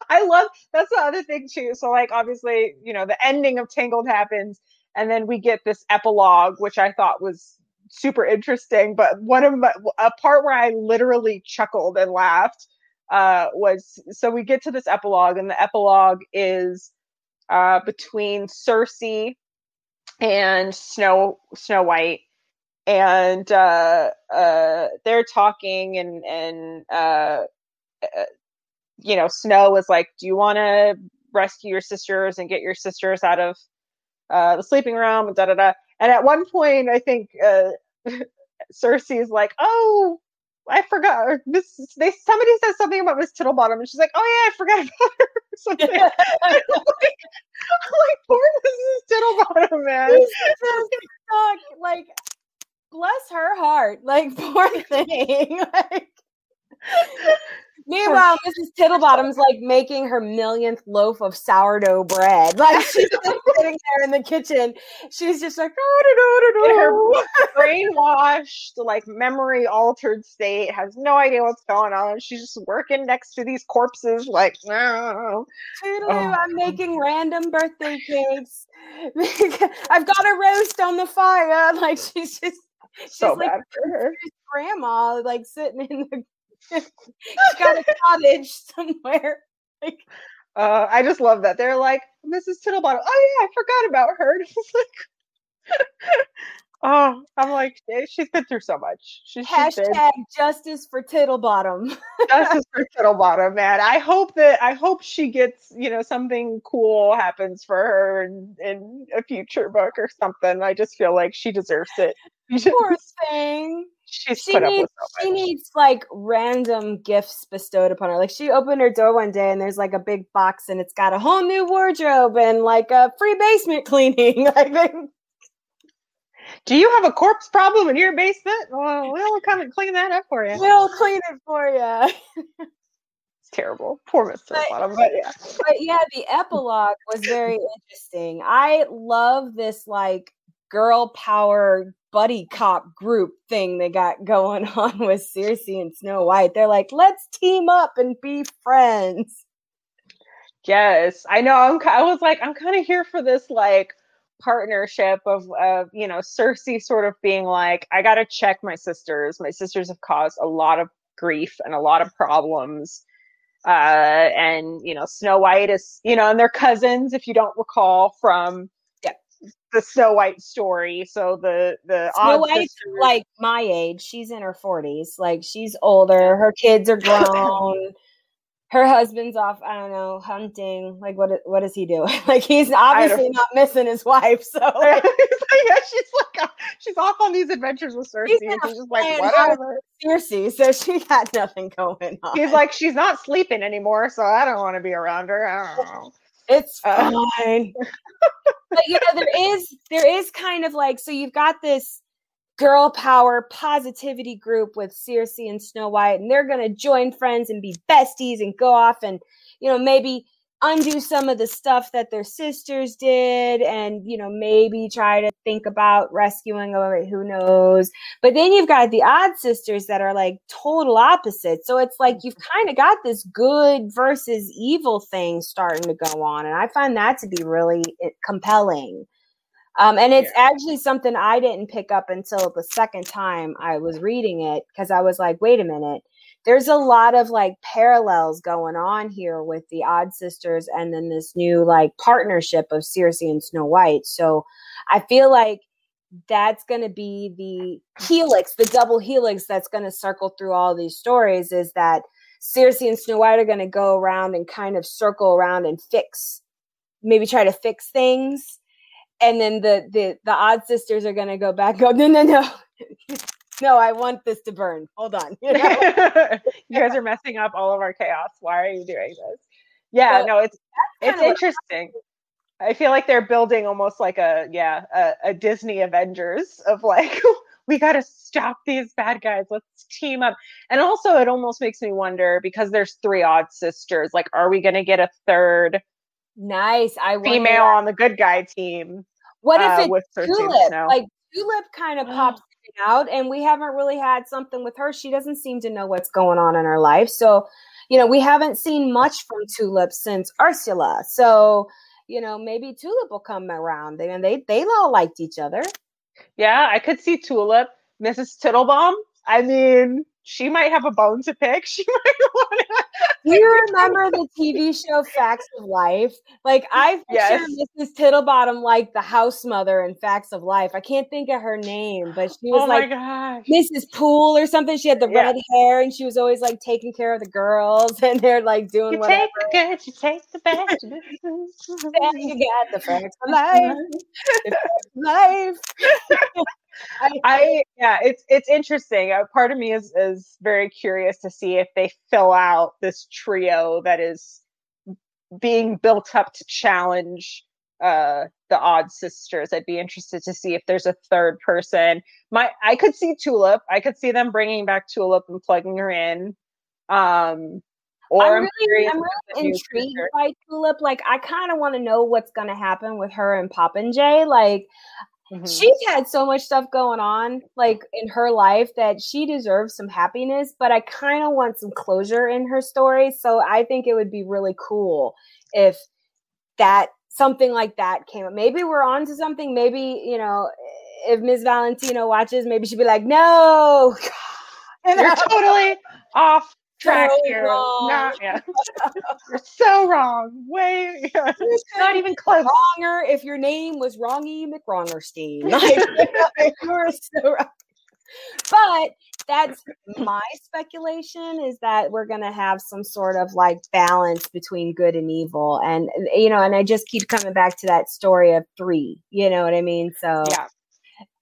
I love that's the other thing too. So, like, obviously, you know, the ending of Tangled happens, and then we get this epilogue, which I thought was super interesting. But one of my a part where I literally chuckled and laughed uh, was so we get to this epilogue, and the epilogue is uh, between Circe and Snow Snow White and uh, uh, they're talking, and and uh, uh you know, Snow was like, "Do you want to rescue your sisters and get your sisters out of uh, the sleeping room?" Da da da. And at one point, I think uh, Circe is like, "Oh, I forgot." Or Miss, they somebody says something about Miss Tittlebottom, and she's like, "Oh yeah, I forgot about her." something. I'm like, like, poor Mrs. Tittlebottom, man. like bless her heart. Like, poor thing. like, Meanwhile, Mrs. Tittlebottom's like making her millionth loaf of sourdough bread. Like she's just sitting there in the kitchen. She's just like, her brainwashed, like memory altered state, has no idea what's going on. She's just working next to these corpses, like, no. Oh. I'm making random birthday cakes. I've got a roast on the fire. Like she's just so like bad for her. Grandma, like sitting in the. she's got a cottage somewhere. Like, uh, I just love that they're like Mrs. Tittlebottom. Oh yeah, I forgot about her. like, oh, I'm like she's been through so much. She's hashtag justice for Tittlebottom. justice for Tittlebottom, man. I hope that I hope she gets you know something cool happens for her in, in a future book or something. I just feel like she deserves it. Poor thing. She's she needs so she needs like random gifts bestowed upon her. Like she opened her door one day and there's like a big box and it's got a whole new wardrobe and like a free basement cleaning. like do you have a corpse problem in your basement? Well, we'll come and clean that up for you. We'll clean it for you. it's terrible. Poor Mr. But, Bottom, but yeah. But yeah, the epilogue was very interesting. I love this like girl power buddy cop group thing they got going on with Circe and Snow White. They're like, let's team up and be friends. Yes, I know. I'm. I was like, I'm kind of here for this like partnership of, of you know Circe sort of being like, I got to check my sisters. My sisters have caused a lot of grief and a lot of problems. Uh, and you know, Snow White is, you know, and they're cousins, if you don't recall from the Snow White story. So the the Snow White, like my age, she's in her forties. Like she's older. Her kids are grown. her husband's off. I don't know hunting. Like what? What does he do? like he's obviously not missing his wife. So like, yeah, she's like uh, she's off on these adventures with Circe. He's, and she's just like whatever. Circe, so she got nothing going on. He's like she's not sleeping anymore, so I don't want to be around her. I don't know. It's uh, fine. but you know, there is there is kind of like so you've got this girl power positivity group with Circe and Snow White, and they're gonna join friends and be besties and go off and you know maybe undo some of the stuff that their sisters did and you know maybe try to think about rescuing them who knows? But then you've got the odd sisters that are like total opposites so it's like you've kind of got this good versus evil thing starting to go on and i find that to be really eh, compelling. Um, and it's yeah. actually something i didn't pick up until the second time i was reading it because i was like wait a minute there's a lot of like parallels going on here with the Odd Sisters and then this new like partnership of Circe and Snow White. So I feel like that's going to be the helix, the double helix that's going to circle through all these stories is that Circe and Snow White are going to go around and kind of circle around and fix, maybe try to fix things. And then the the the odd sisters are going to go back. Go no no no. No, I want this to burn. Hold on. You, know? you guys are messing up all of our chaos. Why are you doing this? Yeah, So, no, it's it's interesting. I feel like they're building almost like a yeah a, a Disney Avengers of like we got to stop these bad guys. Let's team up. And also, it almost makes me wonder because there's three odd sisters. Like, are we going to get a third Nice. I female on the good guy team? What if uh, it's with Circe and Tulip? Like Tulip kind of pops out, and we haven't really had something with her. She doesn't seem to know what's going on in her life. So, you know, we haven't seen much from Tulip since Ursula. So, you know, maybe Tulip will come around. They they they all liked each other. Yeah, I could see Tulip, Mrs. Tittlebaum. I mean, she might have a bone to pick. She might want to. Do you remember the TV show Facts of Life? Like I picture Yes. Mrs. Tittlebottom like the house mother in Facts of Life. I can't think of her name, but she was Oh like gosh. Mrs. Poole or something. She had the Yeah. red hair and she was always like taking care of the girls and they're like doing You whatever. take the good, you take the bad. You got the facts of life. Life. I, I yeah, it's it's interesting. Uh, part of me is is very curious to see if they fill out this trio that is being built up to challenge uh the odd sisters. I'd be interested to see if there's a third person. My I could see Tulip. I could see them bringing back Tulip and plugging her in. Um or I'm I'm really, I'm really intrigued by Tulip. Like, I kind of want to know what's going to happen with her and Pop and Jay. Like, Mhm. she's had so much stuff going on like in her life that she deserves some happiness but i kind of want some closure in her story so i think it would be really cool if that something like that came up maybe we're on to something maybe you know if Ms. valentino watches maybe she'd be like no You You're totally off track So here. yeah. You're so wrong. Way not even close. wronger if your name was Wrongy McWrongerstein. Like, you were so wrong. But that's my speculation is that we're going to have some sort of like balance between good and evil. And, you know, and I just keep coming back to that story of three. You know what I mean? So, Yeah.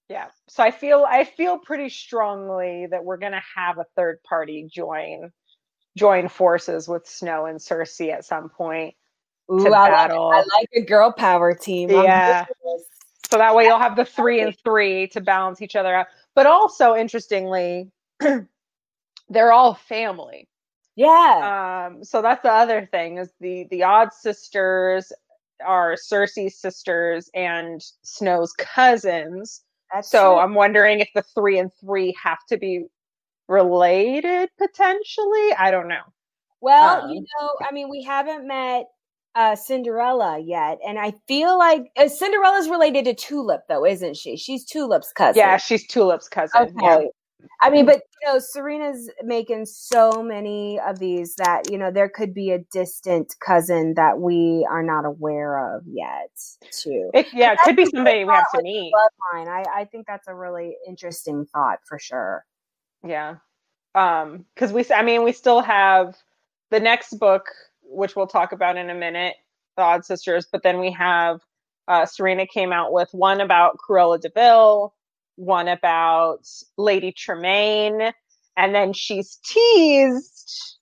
Yeah. So I feel I feel pretty strongly that we're gonna have a third party join join forces with Snow and Circe at some point. Ooh, to I, like, battle. I like a girl power team. Yeah. So that way you'll have the three and three to balance each other out. But also interestingly, they're all family. Yeah. Um, so that's the other thing is the the odd sisters are Circe's sisters and Snow's cousins. that's So true. I'm wondering if the three and three have to be related potentially. I don't know. Well, you Um, know, I mean, we haven't met uh, Cinderella yet, and I feel like uh, Cinderella's related to Tulip, though, isn't she? She's Tulip's cousin. Yeah, she's Tulip's cousin. Okay. Yeah. I mean, but you know, Serena's making so many of these that you know there could be a distant cousin that we are not aware of yet. Too It, yeah, it could be somebody we have to meet. bloodline, I, I think that's a really interesting thought for sure. Yeah. Um, because we, I mean, we still have the next book, which we'll talk about in a minute, The Odd Sisters, but then we have uh, Serena came out with one about Cruella de Vil, one about Lady Tremaine, and then she's teased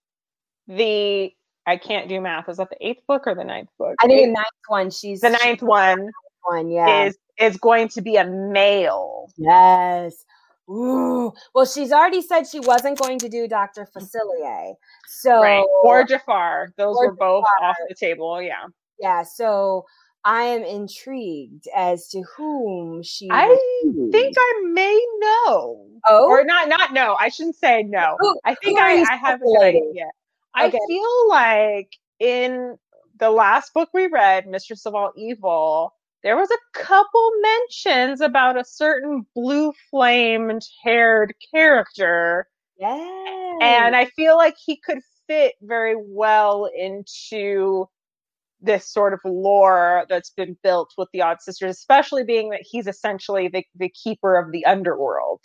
the I can't do math. Is that the eighth book or the ninth book? I think the ninth one, she's the ninth one one, yeah. is is going to be a male. Yes. Ooh. Well, she's already said she wasn't going to do Dr. Facilier. So right. Or Jafar. Those Or were both Jafar. off the table. Yeah. yeah, so I am intrigued as to whom she I will think. I may know. Oh, Or not not no. I shouldn't say no. Who- I think I, I have an speculating? idea. I Okay. feel like in the last book we read, Mistress of All Evil, there was a couple mentions about a certain blue flamed haired character. yeah. And I feel like he could fit very well into this sort of lore that's been built with the Odd Sisters, especially being that he's essentially the, the keeper of the underworld.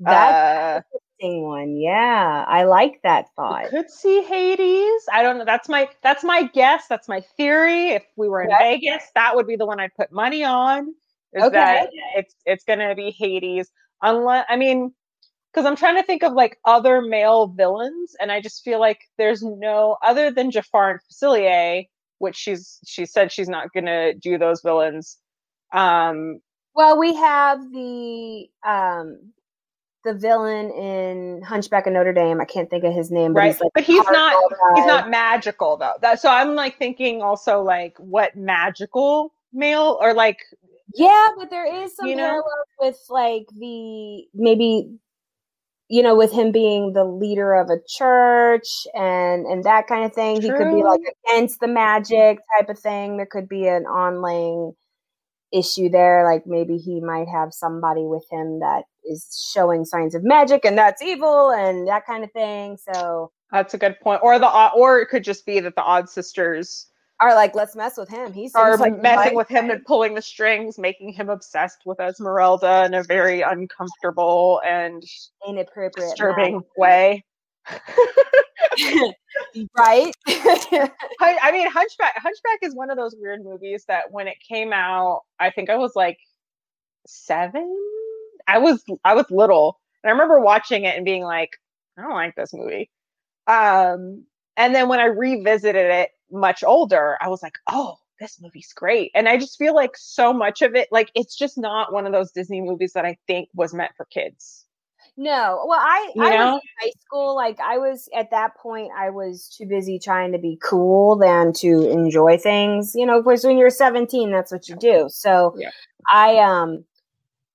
that's Uh, interesting one. Yeah, I like that thought. could see Hades. I don't know. That's my that's my guess. That's my theory. If we were in Okay. Vegas, that would be the one I'd put money on. Is Okay. that it's it's gonna be Hades. Unless I mean, because I'm trying to think of like other male villains, and I just feel like there's no other than Jafar and Facilier, which she's she said she's not gonna do those villains. Um, well, we have the um the villain in Hunchback of Notre Dame. I can't think of his name, but right. he's like but he's not he's not magical though. That, so I'm like thinking also like what magical male or like yeah, but there is some You know? with like the maybe you know with him being the leader of a church and and that kind of thing. He could be like against the magic type of thing. There could be an onlaying issue there like maybe he might have somebody with him that is showing signs of magic and that's evil and that kind of thing so that's a good point. Or the Odd- or it could just be that the Odd Sisters are like let's mess with him He's are like messing with him and pulling the strings, making him obsessed with Esmeralda in a very uncomfortable and inappropriate disturbing way. right I, I mean, Hunchback. Hunchback is one of those weird movies that when it came out, I think I was like seven. I was I was little, and I remember watching it and being like, I don't like this movie. Um, and then when I revisited it much older, I was like, oh, this movie's great. And I just feel like so much of it, like it's just not one of those Disney movies that I think was meant for kids. No well i You i know? was in high school like i was at that point i was too busy trying to be cool than to enjoy things you know because when you're 17 that's what you do so Yeah. i um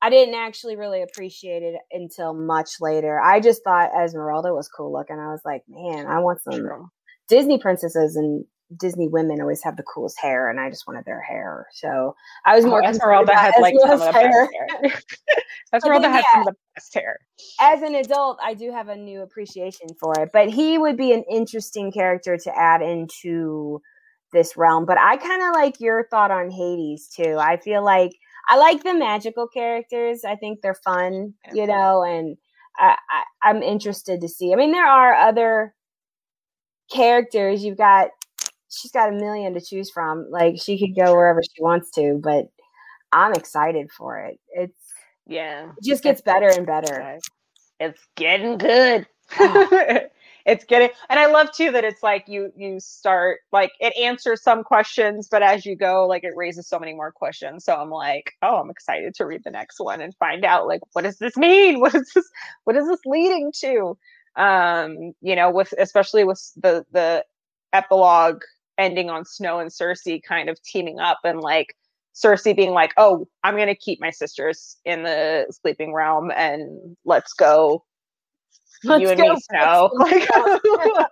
i didn't actually really appreciate it until much later i just thought esmeralda was cool looking i was like man i want some. Disney princesses and Disney women always have the coolest hair, and I just wanted their hair. So I was Oh, more concerned Esmeralda about had like some of the best hair. Esmeralda then, had yeah. some of the best hair. As an adult, I do have a new appreciation for it, but he would be an interesting character to add into this realm. But I kind of like your thought on Hades too. I feel like I like the magical characters. I think they're fun, you know, and I, I, I'm interested to see. I mean, there are other characters. You've got she's got a million to choose from. Like she could go wherever she wants to, but I'm excited for it. It's Yeah. it just gets better and better. It's getting good. Oh. it's getting and I love too that it's like you you start like it answers some questions, but as you go, like it raises so many more questions. So I'm like, oh, I'm excited to read the next one and find out like what does this mean? What is this what is this leading to? Um, you know, with especially with the the epilogue ending on Snow and Circe kind of teaming up and like Circe being like, "Oh, I'm gonna keep my sisters in the sleeping realm, and let's go, Let's you and go me, Snow. Like,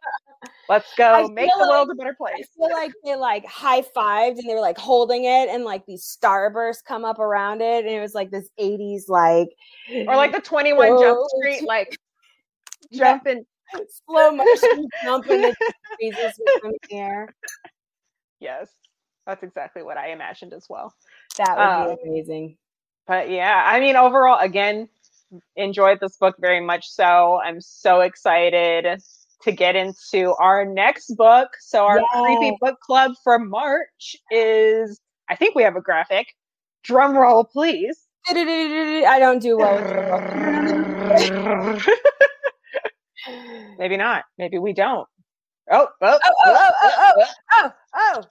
let's go, make the world a better place. I place." feel like they like high fived and they were like holding it and like these starbursts come up around it and it was like this 80s like Or like the 21 Jump Oh, Street, like jumping. Slow motion jumping the Jesus the air. Yes, that's exactly what I imagined as well. That would Um, be amazing. but yeah, I mean, overall, again, enjoyed this book very much. So I'm so excited to get into our next book. So our creepy book club for March is, I think we have a graphic. Drum roll, please. I don't do well Maybe not. Maybe we don't. Oh, oh, Oh, oh, oh, oh, oh, oh, oh. oh, oh.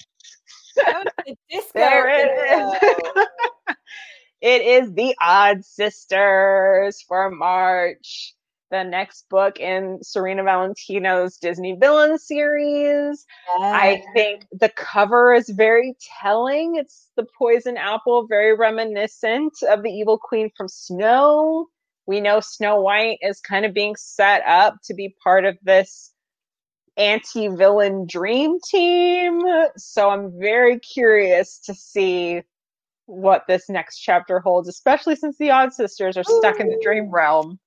That was the disco There it is. it is The Odd Sisters for March, the next book in Serena Valentino's Disney Villain series. I think the cover is very telling. It's the poison apple, very reminiscent of the evil queen from Snow. We know Snow White is kind of being set up to be part of this anti villain dream team. So I'm very curious to see what this next chapter holds, especially since the Odd Sisters are stuck in the dream realm.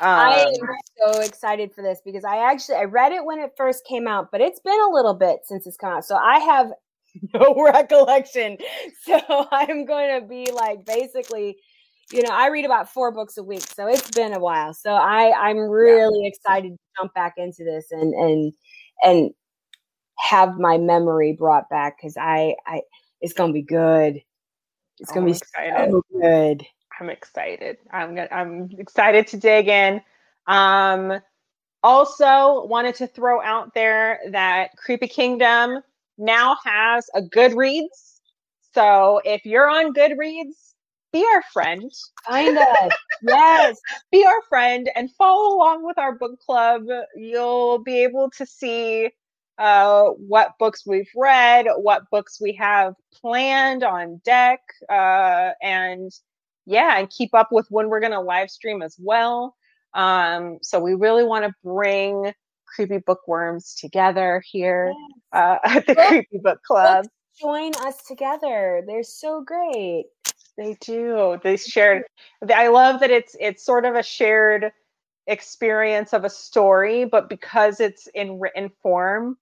I Um, am so excited for this because I actually I read it when it first came out, but it's been a little bit since it's come out. So I have no recollection. So I'm going to be like basically, you know, I read about four books a week, so it's been a while. So I I'm really excited to jump back into this and and and have my memory brought back because I I it's gonna be good. It's gonna Oh, be I'm excited. so good. I'm excited. I'm gonna, I'm excited to dig in. Um, also, wanted to throw out there that Creepy Kingdom now has a Goodreads. So if you're on Goodreads, be our friend. Find us. yes. Be our friend and follow along with our book club. You'll be able to see uh, what books we've read, what books we have planned on deck, uh, and yeah, and keep up with when we're going to live stream as well. Um, so we really want to bring creepy bookworms together here uh, at the Creepy Book Club. join us together. They're so great. They do. They shared. I love that it's it's sort of a shared experience of a story, but because it's in written form,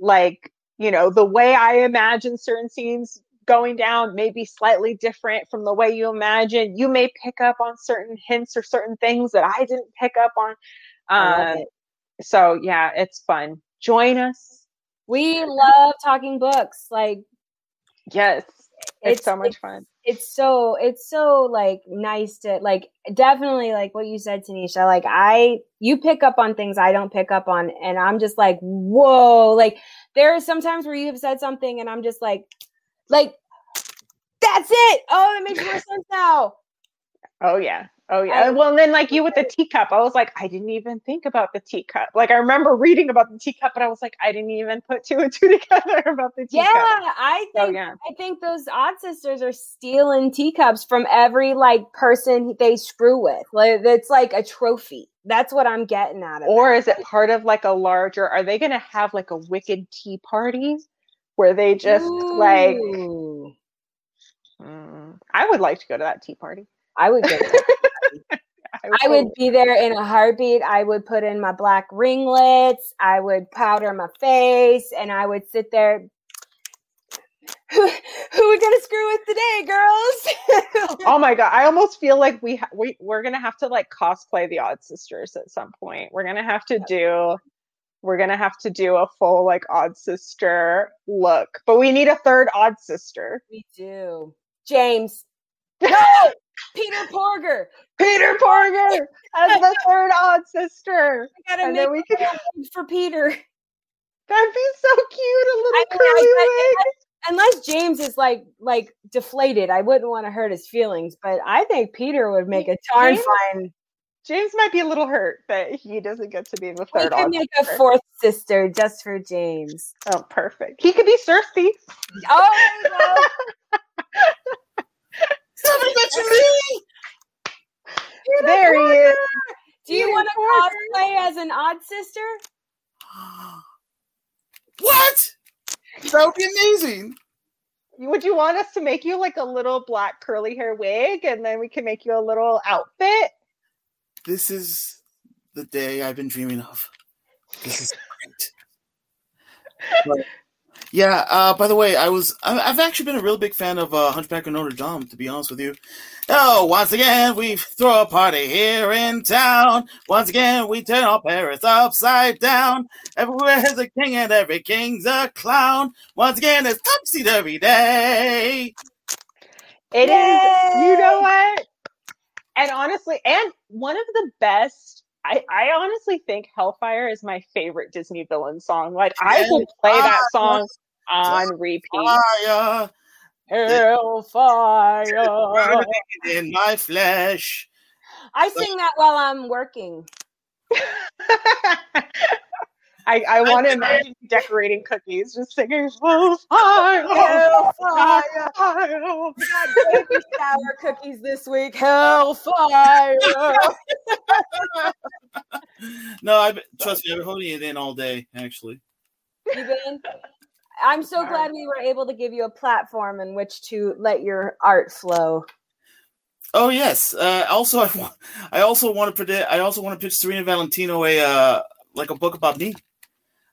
like you know, the way I imagine certain scenes going down may be slightly different from the way you imagine. You may pick up on certain hints or certain things that I didn't pick up on. Um, so yeah, it's fun. Join us. We love talking books. Like yes, it's, it's so much it's, fun. It's so it's so like nice to like definitely like what you said, Tanisha. Like I you pick up on things I don't pick up on, and I'm just like whoa. Like there are sometimes where you have said something, and I'm just like like that's it. Oh, that makes more sense now. Oh yeah. Oh yeah. Well, and then like you with the teacup, I was like, I didn't even think about the teacup. Like I remember reading about the teacup, but I was like, I didn't even put two and two together about the teacup. Yeah, I think so, yeah. I think those odd sisters are stealing teacups from every like person they screw with. Like it's like a trophy. That's what I'm getting out of Or is it part of like a larger? Are they going to have like a wicked tea party where they just Ooh. like? Mm, I would like to go to that tea party. I would go. I would be there in a heartbeat. I would put in my black ringlets. I would powder my face, and I would sit there. Who, who we gonna screw with today, girls? oh my god! I almost feel like we ha- we we're gonna have to like cosplay the Odd Sisters at some point. We're gonna have to do. We're gonna have to do a full like Odd Sister look, but we need a third Odd Sister. We do, James. No, Peter Porger. Peter Porger as the third odd sister. I gotta and make we can for Peter. That'd be so cute, a little I, curly I, wig. Unless James is like like deflated, I wouldn't want to hurt his feelings. But I think Peter would make a darn fine. James might be a little hurt that he doesn't get to be the third. We could make sister. a fourth sister just for James. Oh, perfect. He could be Circe. Oh, Somebody mention me. There he is. Do you want to cosplay as an odd sister? what? That would be amazing. Would you want us to make you like a little black curly hair wig and then we can make you a little outfit? This is the day I've been dreaming of. This is great. Yeah. Uh, by the way, I was I've actually been a real big fan of uh, Hunchback of Notre Dame. To be honest with you. Oh, once again we throw a party here in town. Once again we turn all Paris upside down. Everywhere's a king and every king's a clown. Once again it's topsy turvy day. It Yay! is. You know what? And honestly, and one of the best I, I honestly think Hellfire is my favorite Disney villain song. Like I will play that ah, song on repeat. Fire, hellfire in my flesh. I sing that while I'm working. I, I want to imagine decorating cookies, just singing "Hellfire, Hellfire, Hellfire." We got baby shower cookies this week. Hellfire. no, I trust me. I've been holding it in all day. Actually, you been? I'm so glad we were able to give you a platform in which to let your art flow. Oh yes. Uh, also, I, I also want to predict. I also want to pitch Serena Valentino a uh, like a book about me.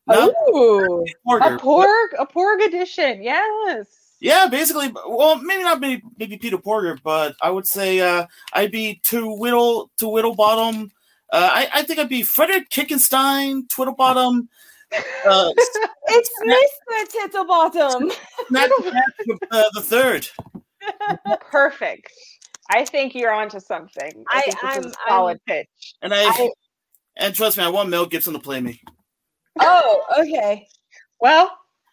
No? Ooh, Porger, a porg, a porg edition. Yes. Yeah, basically. Well, maybe not maybe, maybe Peter Porger, but I would say uh, I'd be to Whittle to Whittlebottom. Uh, I, I think I'd be Frederick Kickenstein, Twiddlebottom, uh, it's Mr. Tittlebottom. Not uh, the third. Perfect. I think you're onto something. I, I am solid I'm, pitch. And I, And trust me, I want Mel Gibson to play me. Oh, okay. Well,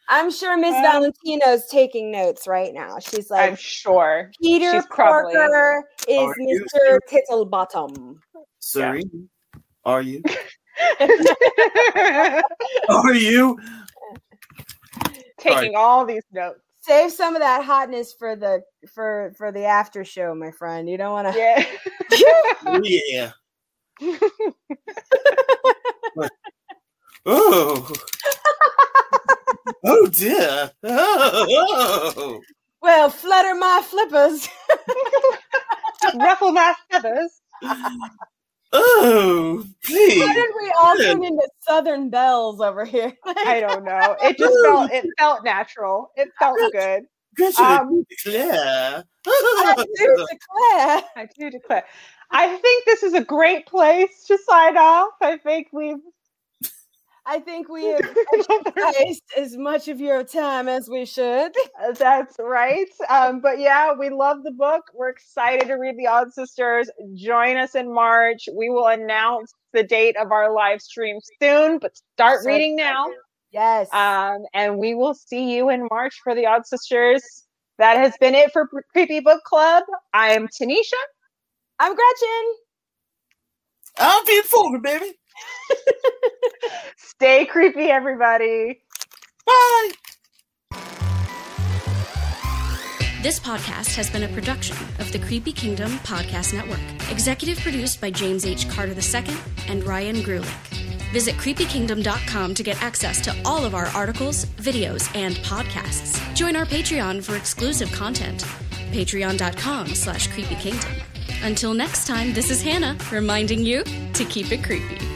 I'm sure Miss Um, Valentino's taking notes right now. She's like, I'm sure. Peter she's probably- Parker is Are you Mr. Tittlebottom. Serene, are you? Are you? Taking all these notes. Save some of that hotness for the for for the after show, my friend. You don't want to. Yeah. Oh, yeah. oh. oh dear. Oh. Well, flutter my flippers. Ruffle my feathers. Oh, please. How did we all turn into Southern belles over here? I don't know. It just felt it felt natural. It felt good. Good Um, declare. I do declare. I do declare. I think this is a great place to sign off. I think we've I think we have exercised as much of your time as we should. That's right. Um, but yeah, we love the book. We're excited to read The Odd Sisters. Join us in March. We will announce the date of our live stream soon, but start So reading now. Yes. Um, and we will see you in March for The Odd Sisters. That has been it for Creepy Book Club. I am Tanisha. I'm Gretchen. I'm being forward, baby. Stay creepy, everybody. Bye. This podcast has been a production of the Creepy Kingdom Podcast Network. Executive produced by James H. Carter II and Ryan Grulick. Visit creepykingdom.com to get access to all of our articles, videos, and podcasts. Join our Patreon for exclusive content. Patreon.com slash creepykingdom. Until next time, this is Hannah reminding you to keep it creepy.